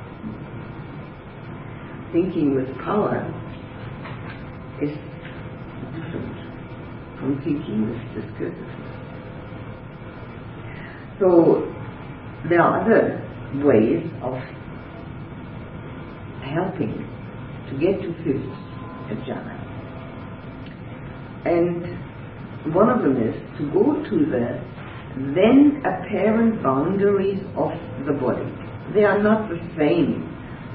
thinking with power is different from thinking with discursiveness. So there are other ways of helping to get to fifth jhana. And one of them is to go to the then apparent boundaries of the body. They are not the same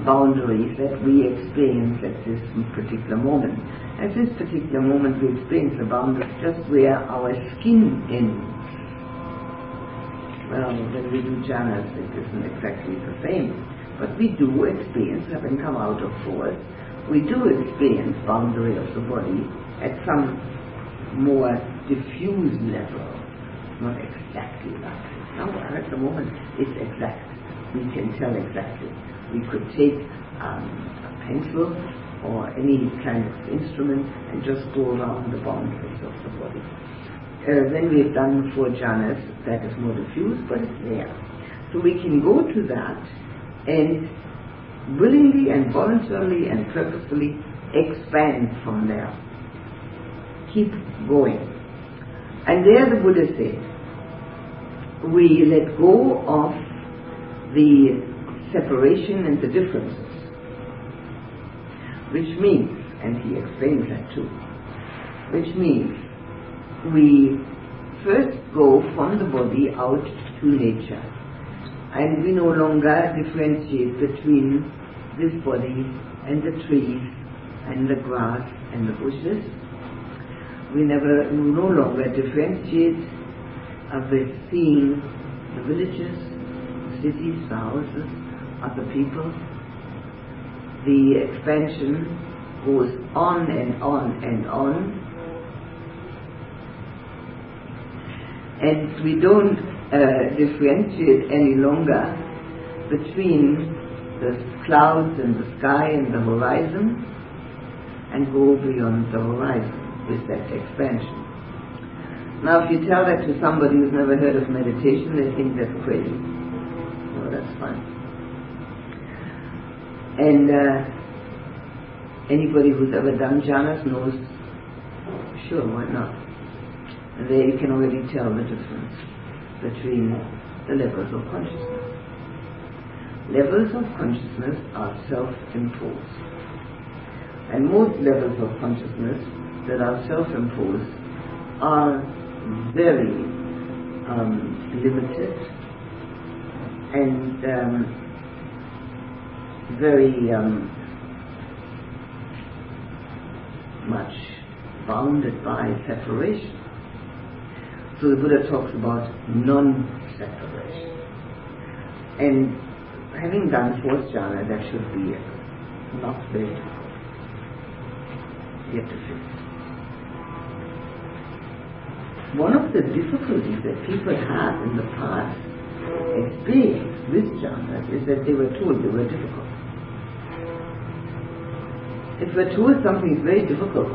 boundaries that we experience at this particular moment. At this particular moment, we experience the boundaries just where our skin ends. Well, when we do jhanas, it isn't exactly the same. But we do experience, having come out of force, we do experience boundary of the body at some more diffuse level, not exactly like this. Now, at the moment, it's exact. We can tell exactly we could take um, a pencil or any kind of instrument and just go around the boundaries of the body. Uh, when we've done four jhanas, that is more diffuse, but it's there. So we can go to that and willingly and voluntarily and purposefully expand from there. Keep going. And there the Buddha said, we let go of the separation and the differences. Which means, and he explains that too, which means we first go from the body out to nature. And we no longer differentiate between this body and the trees and the grass and the bushes. We never, we no longer differentiate of the seeing the villages, cities, the houses, other people. The expansion goes on and on and on. And we don't uh, differentiate any longer between the clouds and the sky and the horizon and go beyond the horizon with that expansion. Now, if you tell that to somebody who's never heard of meditation, they think that's crazy. Well, that's fine. And uh, anybody who's ever done jhanas knows, sure, why not? and They can already tell the difference between the levels of consciousness. Levels of consciousness are self-imposed. And most levels of consciousness that are self-imposed are very um, limited and um, very um, much bounded by separation. So the Buddha talks about non-separation. And having done fourth jhana, that should be not very difficult yet to fix. One of the difficulties that people had in the past experienced with jhanas is that they were told they were difficult. If we're told something is very difficult,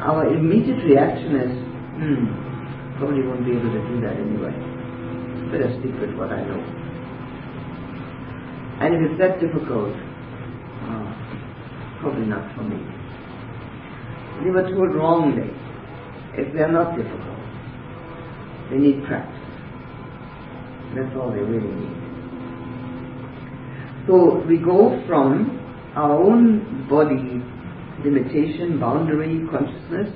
our immediate reaction is, hmm, probably won't be able to do that anyway. Better stick with what I know. And if it's that difficult, oh, probably not for me. They were told wrongly if they're not difficult. They need practice. That's all they really need. So we go from our own body limitation, boundary, consciousness,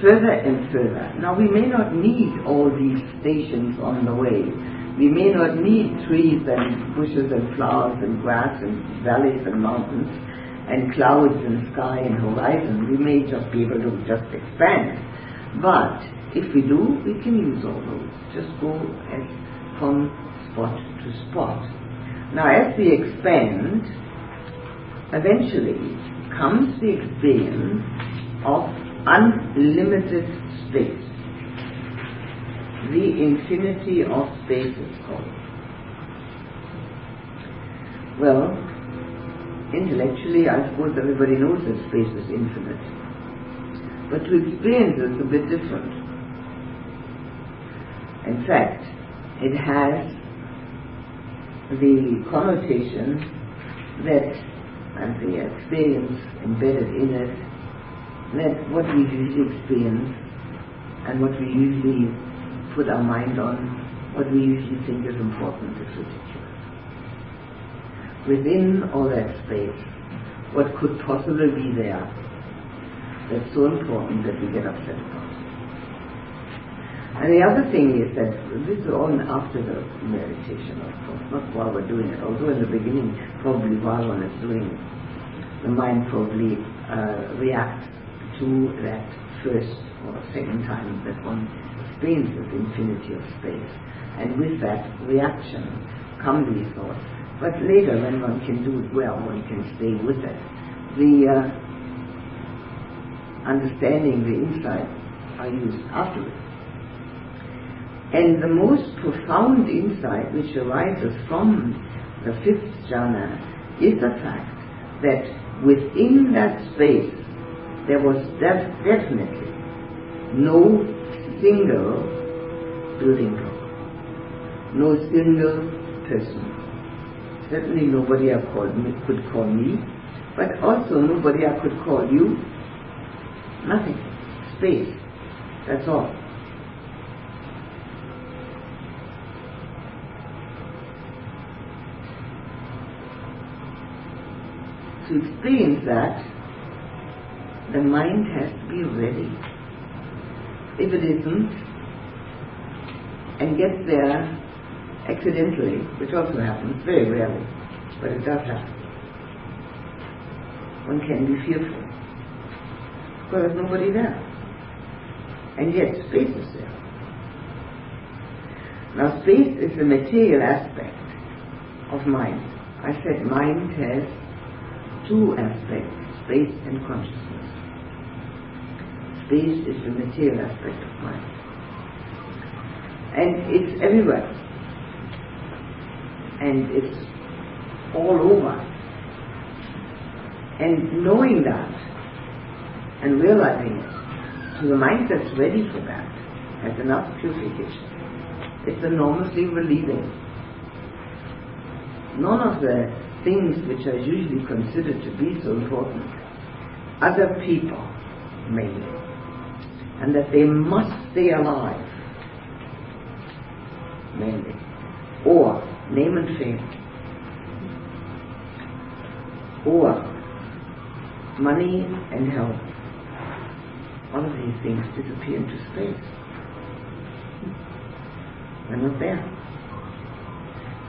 further and further. Now we may not need all these stations on the way. We may not need trees and bushes and flowers and grass and valleys and mountains and clouds and sky and horizon. We may just be able to just expand. But if we do, we can use all those. Just go as from spot to spot. Now as we expand, eventually comes the experience of unlimited space. The infinity of space is called. Well, intellectually, I suppose everybody knows that space is infinite. But to experience it's a bit different. In fact, it has the connotation that, and the experience embedded in it, that what we usually experience and what we usually put our mind on, what we usually think is important is ridiculous. Within all that space, what could possibly be there that's so important that we get upset about. And the other thing is that this is all after the meditation, of course, not while we're doing it. Although in the beginning, probably while one is doing it, the mind probably uh, reacts to that first or second time that one experiences infinity of space. And with that reaction come these thoughts. But later, when one can do it well, one can stay with it. The uh, understanding, the insight are used afterwards. And the most profound insight which arises from the fifth jhana is the fact that within that space, there was def- definitely no single building block, no single person. Certainly nobody I called me, could call me, but also nobody I could call you. Nothing. Space. That's all. To experience that, the mind has to be ready. If it isn't, and gets there accidentally, which also happens very rarely, but it does happen, one can be fearful. Because there's nobody there. And yet space is there. Now space is the material aspect of mind. I said mind has two aspects, space and consciousness. Space is the material aspect of mind. And it's everywhere. And it's all over. And knowing that and realizing it, to the mind that's ready for that, has enough purification. It's enormously relieving. None of the things which are usually considered to be so important, other people mainly, and that they must stay alive mainly, or name and fame, or money and health. All of these things disappear into space. They're not there.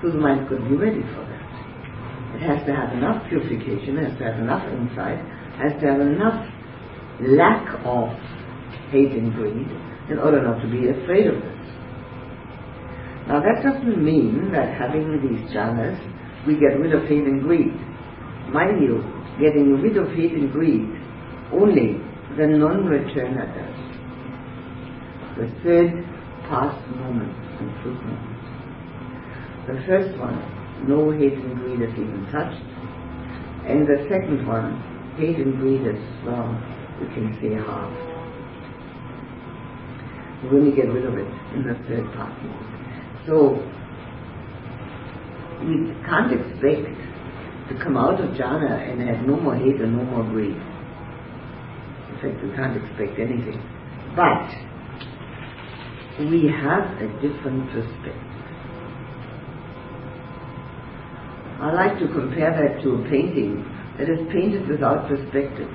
So the mind couldn't be ready for that. It has to have enough purification, it has to have enough insight, It has to have enough lack of hate and greed in order not to be afraid of this. Now that doesn't mean that having these jhanas, we get rid of hate and greed. Mind you, getting rid of hate and greed only the non-returner does. The third path moment and fruit moment. The first one, no hate and greed is even touched. And the second one, hate and greed is, well, we can say halved. We only get rid of it in the third path moment. So, we can't expect to come out of jhana and have no more hate and no more greed. In we can't expect anything. But we have a different perspective. I like to compare that to a painting that is painted without perspective,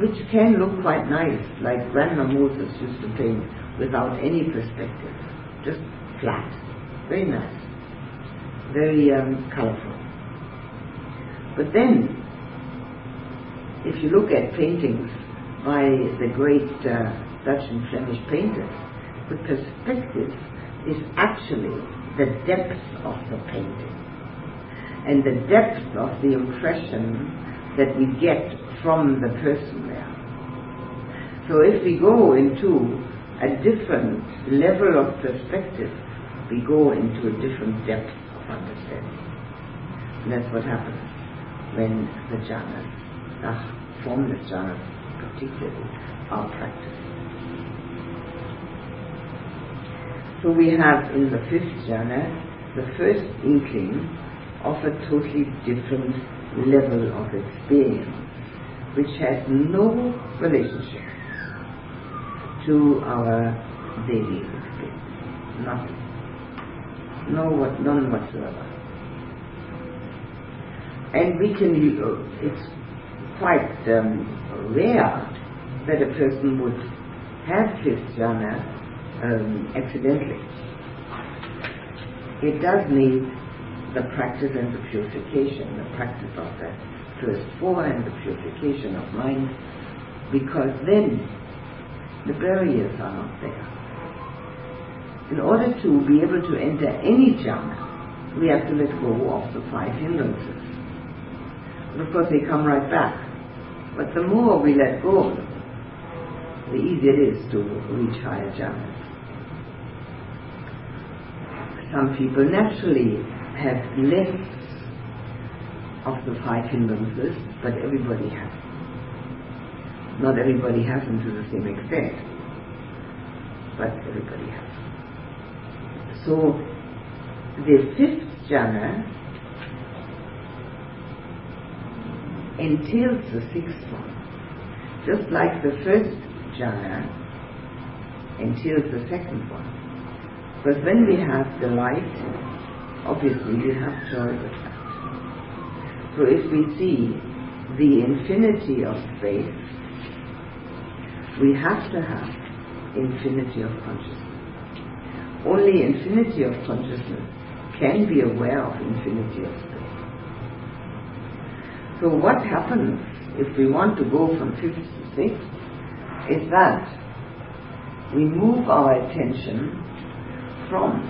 which can look quite nice, like Grandma Moses used to paint without any perspective, just flat, very nice, very um, colorful. But then, if you look at paintings by the great uh, Dutch and Flemish painters, the perspective is actually the depth of the painting and the depth of the impression that we get from the person there. So if we go into a different level of perspective, we go into a different depth of understanding. And that's what happens when the jhanas, the formless jhanas particularly, our practice. So we have in the fifth jhana the first inkling of a totally different level of experience, which has no relationship to our daily experience. Nothing. No, what, none whatsoever. And we can, uh, it's quite um, rare that a person would have his jhana um, accidentally. It does need the practice and the purification, the practice of the first four and the purification of mind, because then the barriers are not there. In order to be able to enter any jhana, we have to let go of the five hindrances. And of course they come right back. But the more we let go the easier it is to reach higher jhanas. Some people naturally have less of the five hindrances, but everybody has. Not everybody has them to the same extent, but everybody has. So the fifth jhana entails the sixth one. Just like the first jhana entails the second one. But when we have the light, obviously we have joy with that. So if we see the infinity of space, we have to have infinity of consciousness. Only infinity of consciousness can be aware of infinity of. So what happens if we want to go from fifth to sixth is that we move our attention from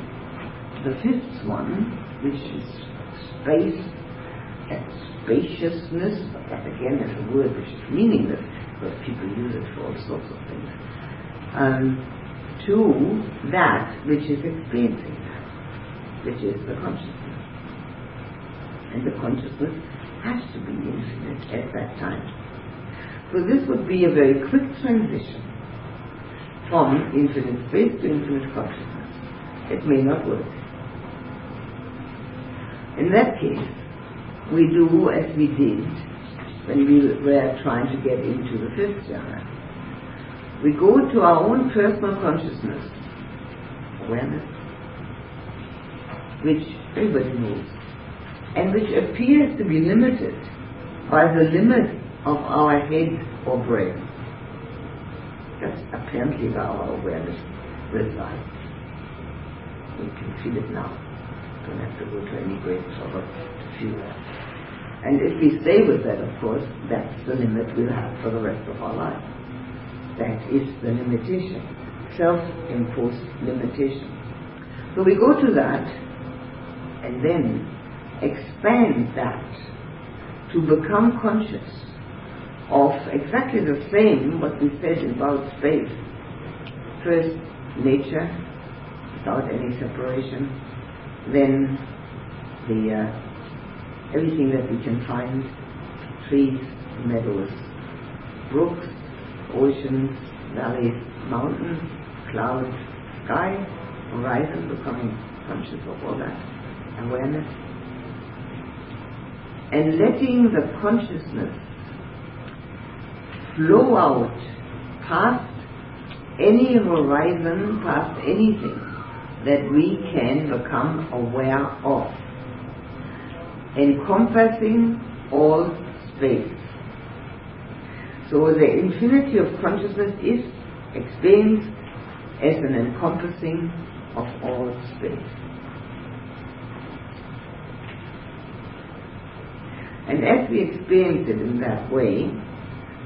the fifth one, which is space and spaciousness, but that again is a word which is meaningless because people use it for all sorts of things, um, to that which is experiencing that, which is the consciousness. And the consciousness has to be infinite at that time. So this would be a very quick transition from infinite space to infinite consciousness. It may not work. In that case, we do as we did when we were trying to get into the fifth jhana. We go to our own personal consciousness, awareness, which everybody knows, and which appears to be limited by the limit of our head or brain. That's apparently where our awareness resides. We can feel it now. Don't have to go to any great trouble to feel that. And if we stay with that, of course, that's the limit we'll have for the rest of our life. That is the limitation, self-imposed limitation. So we go to that and then expand that to become conscious of exactly the same what we said about space. First, nature, without any separation. Then the uh, everything that we can find, trees, meadows, brooks, oceans, valleys, mountains, clouds, sky, horizon, becoming conscious of all that, awareness, and letting the consciousness flow out past any horizon, past anything that we can become aware of, encompassing all space. So the infinity of consciousness is experienced as an encompassing of all space. And as we experience it in that way,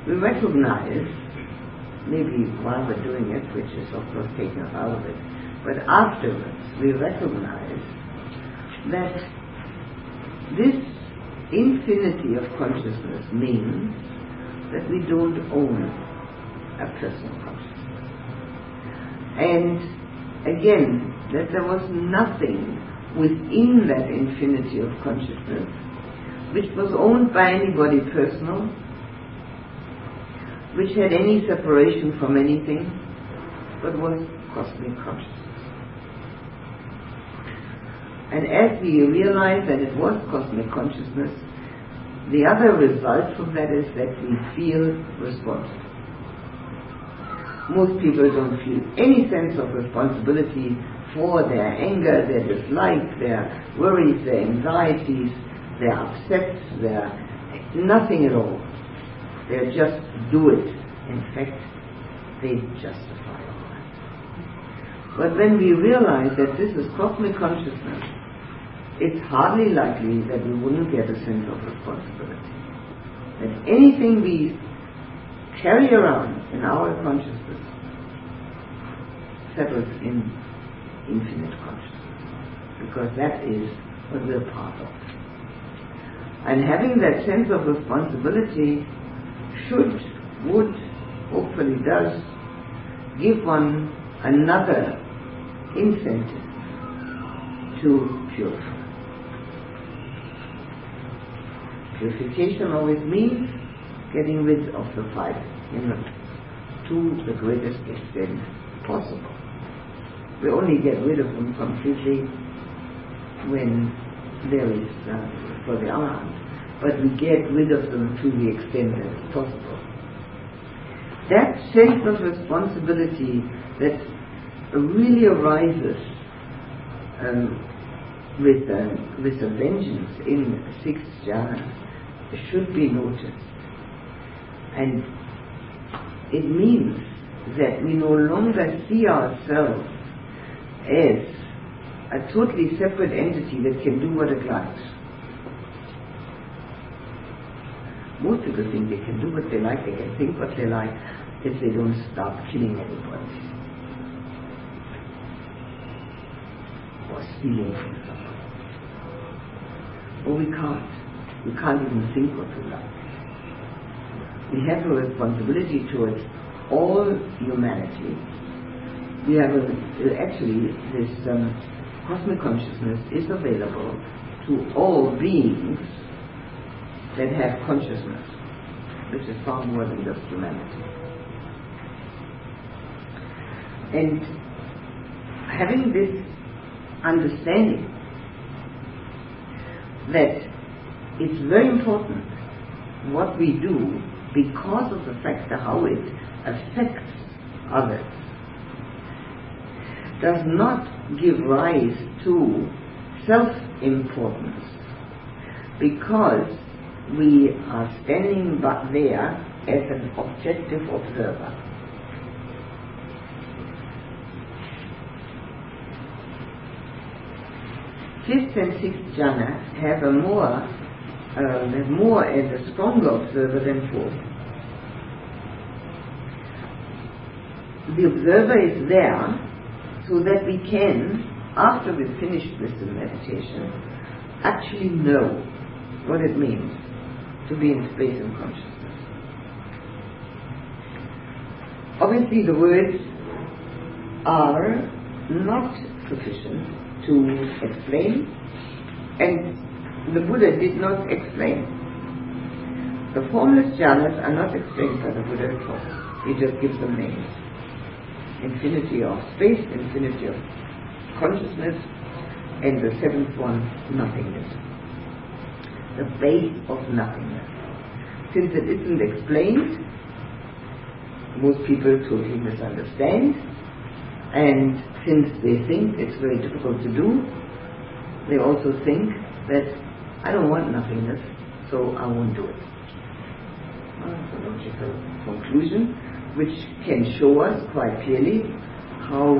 we recognize, maybe while we're doing it, which is of course taking us out of it, but afterwards we recognize that this infinity of consciousness means that we don't own a personal consciousness. And again, that there was nothing within that infinity of consciousness which was owned by anybody personal, which had any separation from anything, but was cosmic consciousness. And as we realize that it was cosmic consciousness, the other result from that is that we feel responsible. Most people don't feel any sense of responsibility for their anger, their dislike, their worries, their anxieties, their They're nothing at all. They just do it. In fact, they justify all that. But when we realize that this is cosmic consciousness, it's hardly likely that we wouldn't get a sense of responsibility. That anything we carry around in our consciousness settles in infinite consciousness. Because that is what we're part of. And having that sense of responsibility should, would, hopefully does, give one another incentive to purify. Purification always means getting rid of the five the, to the greatest extent possible. We only get rid of them completely when there is uh, for the arahant, but we get rid of them to the extent that is possible. That sense of responsibility that really arises um, with, uh, with a vengeance in six jhanas should be noticed. And it means that we no longer see ourselves as a totally separate entity that can do what it likes. Most people think they can do what they like, they can think what they like, if they don't stop killing anybody. Or stealing from. Or we can't. We can't even think what we like. We have a responsibility towards all humanity. We have a, actually this um, cosmic consciousness is available to all beings that have consciousness, which is far more than just humanity. And having this understanding that it's very important what we do because of the fact of how it affects others does not give rise to self-importance because we are standing but there as an objective observer. Fifth and sixth jhana have a more, uh, more as a stronger observer than fourth. The observer is there so that we can, after we've finished with the meditation, actually know what it means to be in space and consciousness. Obviously, the words are not sufficient to explain, and the Buddha did not explain. The formless jhanas are not explained by the Buddha at all. He just gives them names. Infinity of space, infinity of consciousness, and the seventh one, nothingness the base of nothingness. Since it isn't explained, most people totally misunderstand, and since they think it's very difficult to do, they also think that I don't want nothingness, so I won't do it. That's a logical conclusion, which can show us quite clearly how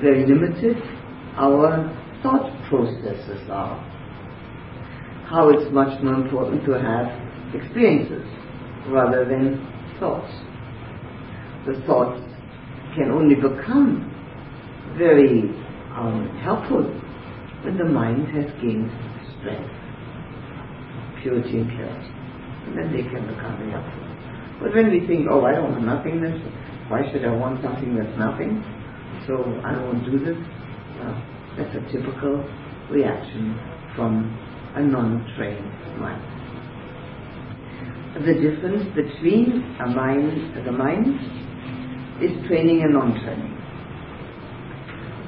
very limited our thought processes are how it's much more important to have experiences rather than thoughts. The thoughts can only become very um, helpful when the mind has gained strength, purity and clarity. And then they can become helpful. But when we think, oh, I don't want nothingness, why should I want something that's nothing? So I won't do this. That's a typical reaction from a non-trained mind. The difference between a mind, the mind is training and non-training.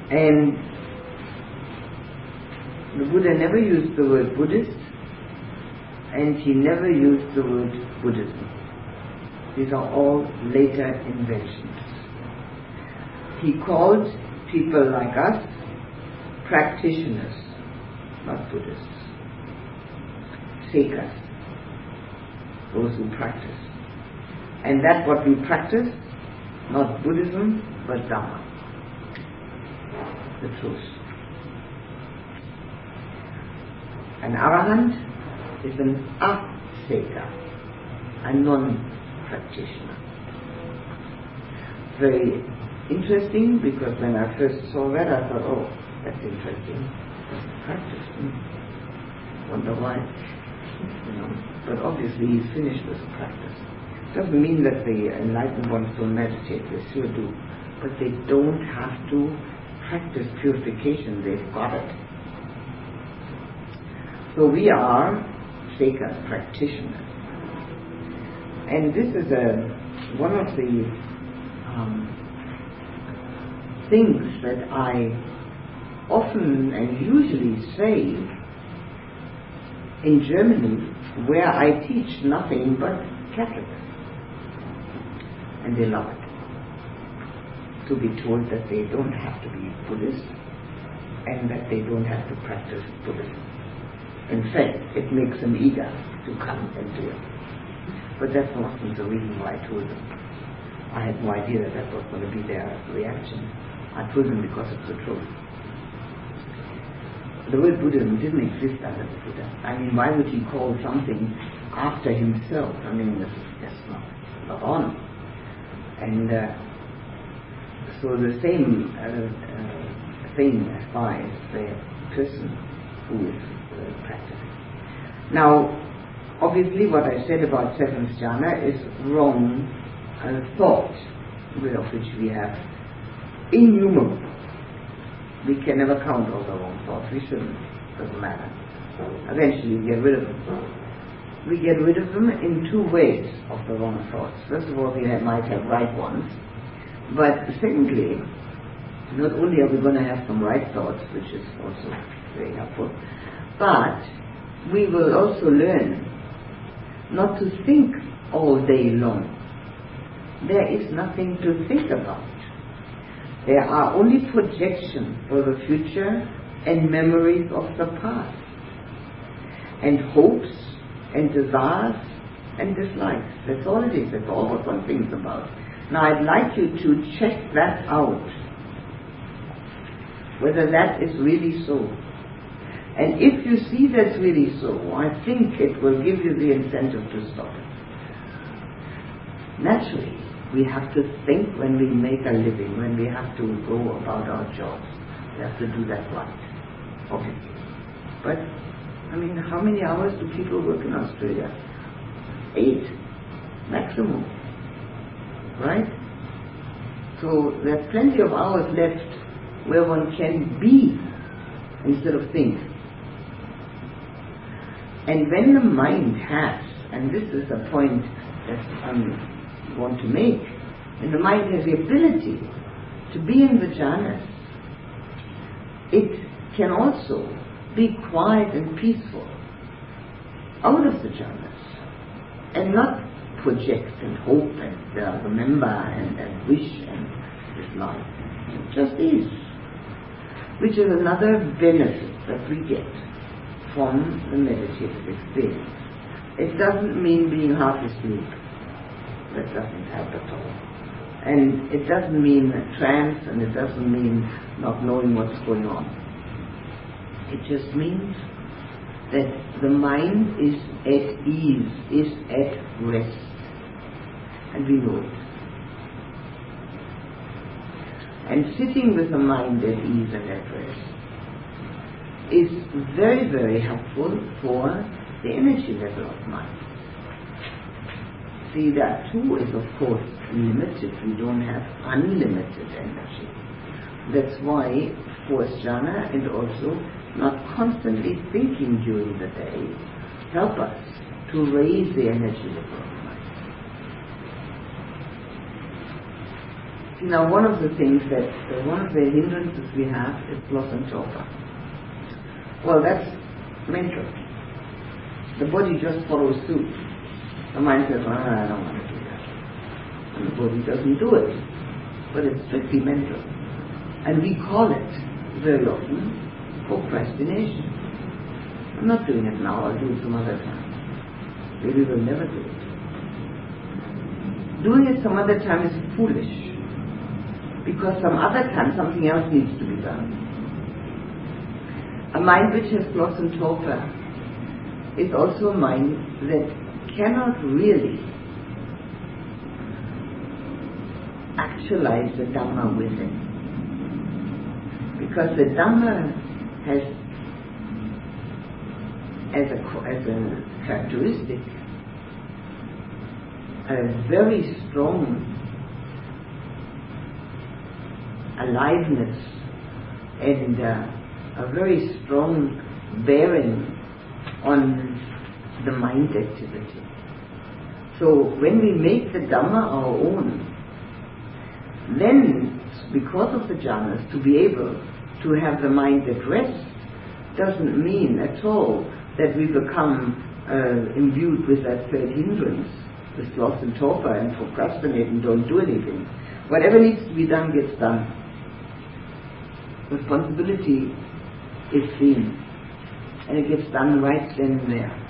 And the Buddha never used the word Buddhist and he never used the word Buddhism. These are all later inventions. He called people like us practitioners, not Buddhists seekers, those who practice. And that's what we practice, not Buddhism, but Dhamma, the truth. An arahant is an asekha, a non-practitioner. Very interesting because when I first saw that I thought, oh, that's interesting. Practice. Hmm. Wonder why. You know, but obviously he's finished this practice. Doesn't mean that the enlightened ones don't meditate, they sure do. But they don't have to practice purification, they've got it. So we are Sekha practitioners. And this is a, one of the um, things that I often and usually say in Germany, where I teach nothing but Catholics. And they love it. To be told that they don't have to be Buddhist and that they don't have to practice Buddhism. In fact, it makes them eager to come and do it. But that wasn't the reason why I told them. I had no idea that that was going to be their reaction. I told them because it's the truth. The word Buddhism didn't exist under the Buddha. I mean, why would he call something after himself? I mean, is just not, not on. And uh, so the same uh, uh, thing applies the person who is uh, practicing. Now, obviously, what I said about seventh jhana is wrong uh, thought, of which we have innumerable. We can never count all the wrong thoughts. We shouldn't. It Doesn't matter. Eventually, we get rid of them. We get rid of them in two ways of the wrong thoughts. First of all, we might have right ones. But secondly, not only are we going to have some right thoughts, which is also very helpful, but we will also learn not to think all day long. There is nothing to think about. There are only projections for the future and memories of the past, and hopes and desires and dislikes. That's all it is. That's all what one thinks about. Now I'd like you to check that out, whether that is really so. And if you see that's really so, I think it will give you the incentive to stop it. Naturally, we have to think when we make a living, when we have to go about our jobs. We have to do that right, Okay. But, I mean, how many hours do people work in Australia? Eight, maximum. Right? So there's plenty of hours left where one can be instead of think. And when the mind has, and this is a point that I want to make, And the mind has the ability to be in the jhanas, it can also be quiet and peaceful out of the jhanas and not project and hope and uh, remember and, and wish and dislike. It just is. Which is another benefit that we get from the meditative experience. It doesn't mean being half asleep. That doesn't help at all. And it doesn't mean a trance and it doesn't mean not knowing what's going on. It just means that the mind is at ease, is at rest. And we know it. And sitting with the mind at ease and at rest is very, very helpful for the energy level of mind. See, that too is of course limited. We don't have unlimited energy. That's why fourth jhana and also not constantly thinking during the day help us to raise the energy of our mind. Now one of the things that, uh, one of the hindrances we have is sloth and torpor. Well, that's mental. The body just follows suit. The mind says, ah, I don't want to do that. And the body doesn't do it. But it's strictly mental. And we call it, very often, procrastination. I'm not doing it now, I'll do it some other time. Maybe we'll never do it. Doing it some other time is foolish. Because some other time something else needs to be done. A mind which has sloth and torpor is also a mind that cannot really actualize the Dhamma within. Because the Dhamma has, as a, as a characteristic, a very strong aliveness and uh, a very strong bearing on the mind activity. So when we make the Dhamma our own, then because of the jhanas, to be able to have the mind at rest doesn't mean at all that we become uh, imbued with that third hindrance, with sloth and torpor and procrastinate and don't do anything. Whatever needs to be done gets done. Responsibility is seen and it gets done right then and there.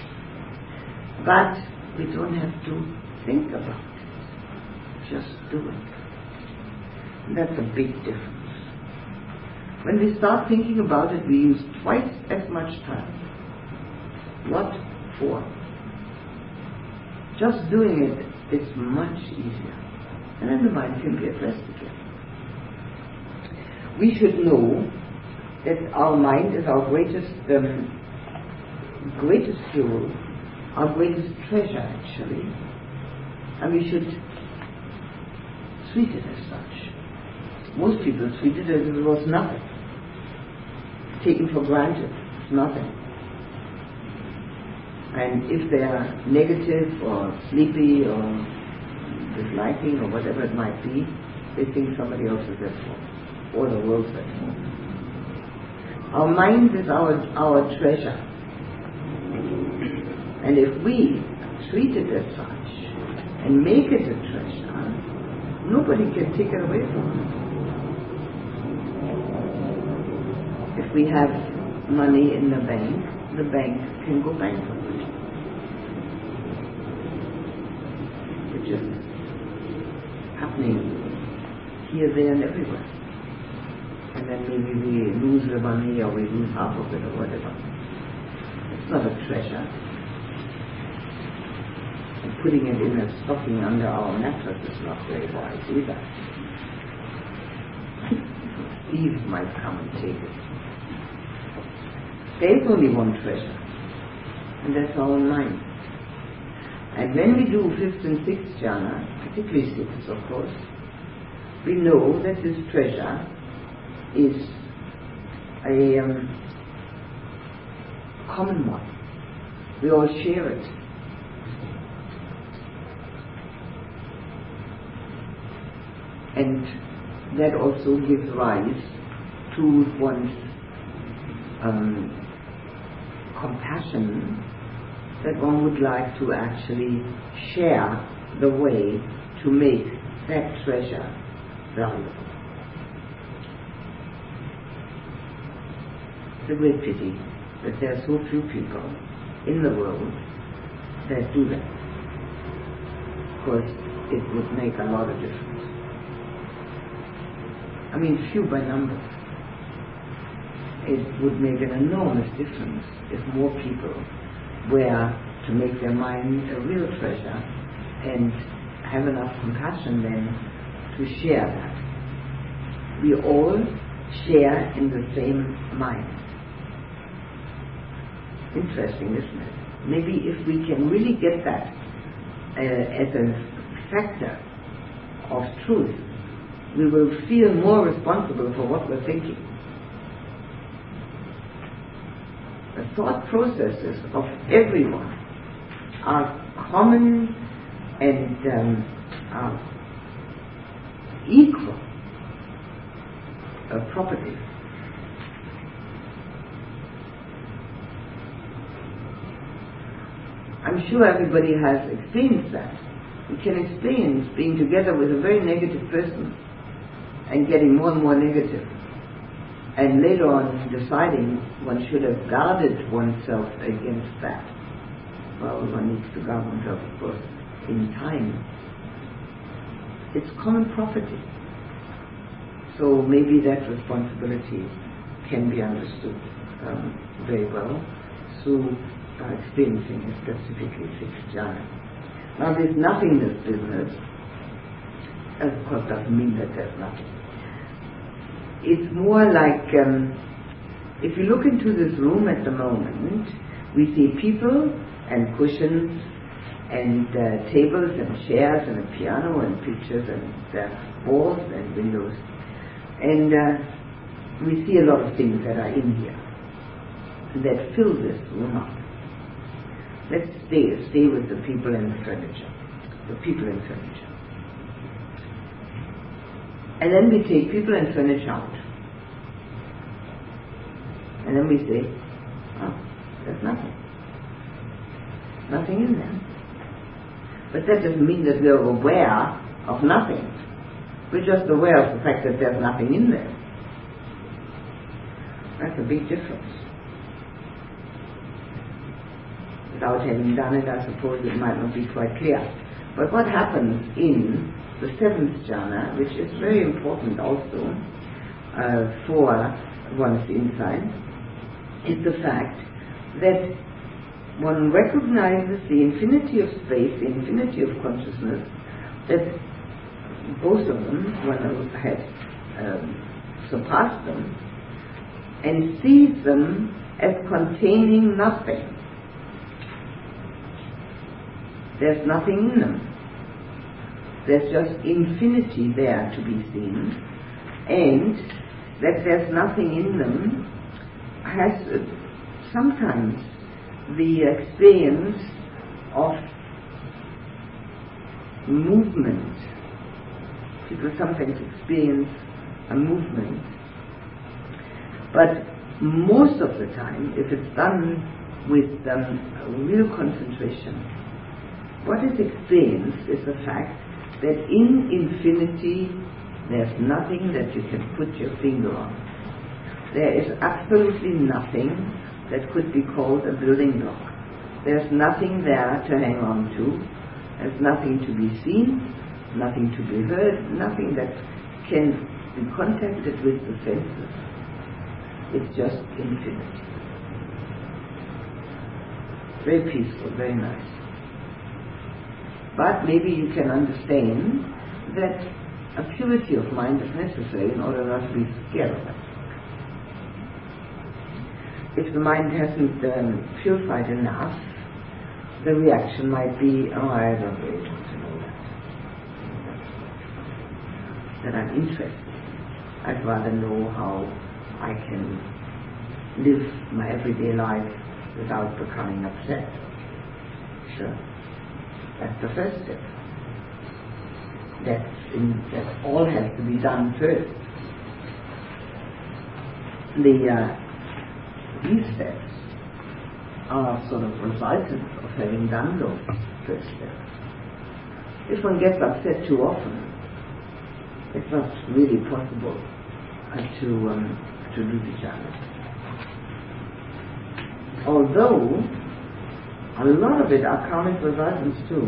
But we don't have to think about it. Just do it. That's a big difference. When we start thinking about it, we use twice as much time. What for? Just doing it is much easier. And then the mind can be at rest again. We should know that our mind is our greatest um, greatest jewel, our greatest treasure actually. And we should treat it as such. Most people treat it as if it was nothing. Taken for granted. Nothing. And if they are negative or sleepy or disliking or whatever it might be, they think somebody else is at fault or the world's at fault. Our mind is our, our treasure. And if we treat it as such and make it a treasure, nobody can take it away from us. If we have money in the bank, the bank can go bankrupt. Which just happening here, there, and everywhere. And then maybe we lose the money or we lose half of it or whatever. It's not a treasure. Putting it in a stocking under our mattress is not very wise either. Thieves might come and take it. There is only one treasure, and that's our mind. And when we do fifth and sixth jhana, particularly sixth of course, we know that this treasure is a um, common one. We all share it. And that also gives rise to one's um, compassion that one would like to actually share the way to make that treasure valuable. It's a great pity that there are so few people in the world that do that. Because it would make a lot of difference. I mean, few by numbers. It would make an enormous difference if more people were to make their mind a real treasure and have enough compassion then to share that. We all share in the same mind. Interesting, isn't it? Maybe if we can really get that uh, as a factor of truth, we will feel more responsible for what we're thinking. The thought processes of everyone are common and um, are equal uh, property. I'm sure everybody has experienced that. You can experience being together with a very negative person and getting more and more negative. And later on deciding one should have guarded oneself against that. Well, one needs to guard oneself, of course, in time. It's common property. So maybe that responsibility can be understood um, very well through uh, experiencing a specifically fixed jhana. Now this nothingness business, of course doesn't mean that there's nothing. It's more like, um, if you look into this room at the moment, we see people and cushions and uh, tables and chairs and a piano and pictures and uh, walls and windows. And uh, we see a lot of things that are in here that fill this room up. let's stay, stay with the people and the furniture. The people and furniture. And then we take people and furniture out. And then we say, oh, there's nothing. Nothing in there. But that doesn't mean that we're aware of nothing. We're just aware of the fact that there's nothing in there. That's a big difference. Without having done it, I suppose it might not be quite clear. But what happens in the seventh jhana, which is very important also uh, for one's insight, is the fact that one recognizes the infinity of space, the infinity of consciousness, that both of them, one has um, surpassed them, and sees them as containing nothing. There's nothing in them. There's just infinity there to be seen, and that there's nothing in them has uh, sometimes the experience of movement. People sometimes experience a movement. But most of the time, if it's done with um, real concentration, what is experienced is the fact that in infinity there's nothing that you can put your finger on. There is absolutely nothing that could be called a building block. There's nothing there to hang on to. There's nothing to be seen, nothing to be heard, nothing that can be contacted with the senses. It's just infinity. Very peaceful, very nice. But maybe you can understand that a purity of mind is necessary in order not to be scared of it if the mind hasn't purified enough, the reaction might be, oh, I don't really want to know that. That I'm interested. I'd rather know how I can live my everyday life without becoming upset. Sure. That's the first step. That's in, that all has to be done first. The uh, these steps are sort of resultants of having done those first steps. If one gets upset too often, it's not really possible uh, to um, to do the jhana. Although a lot of it are karmic resultants too.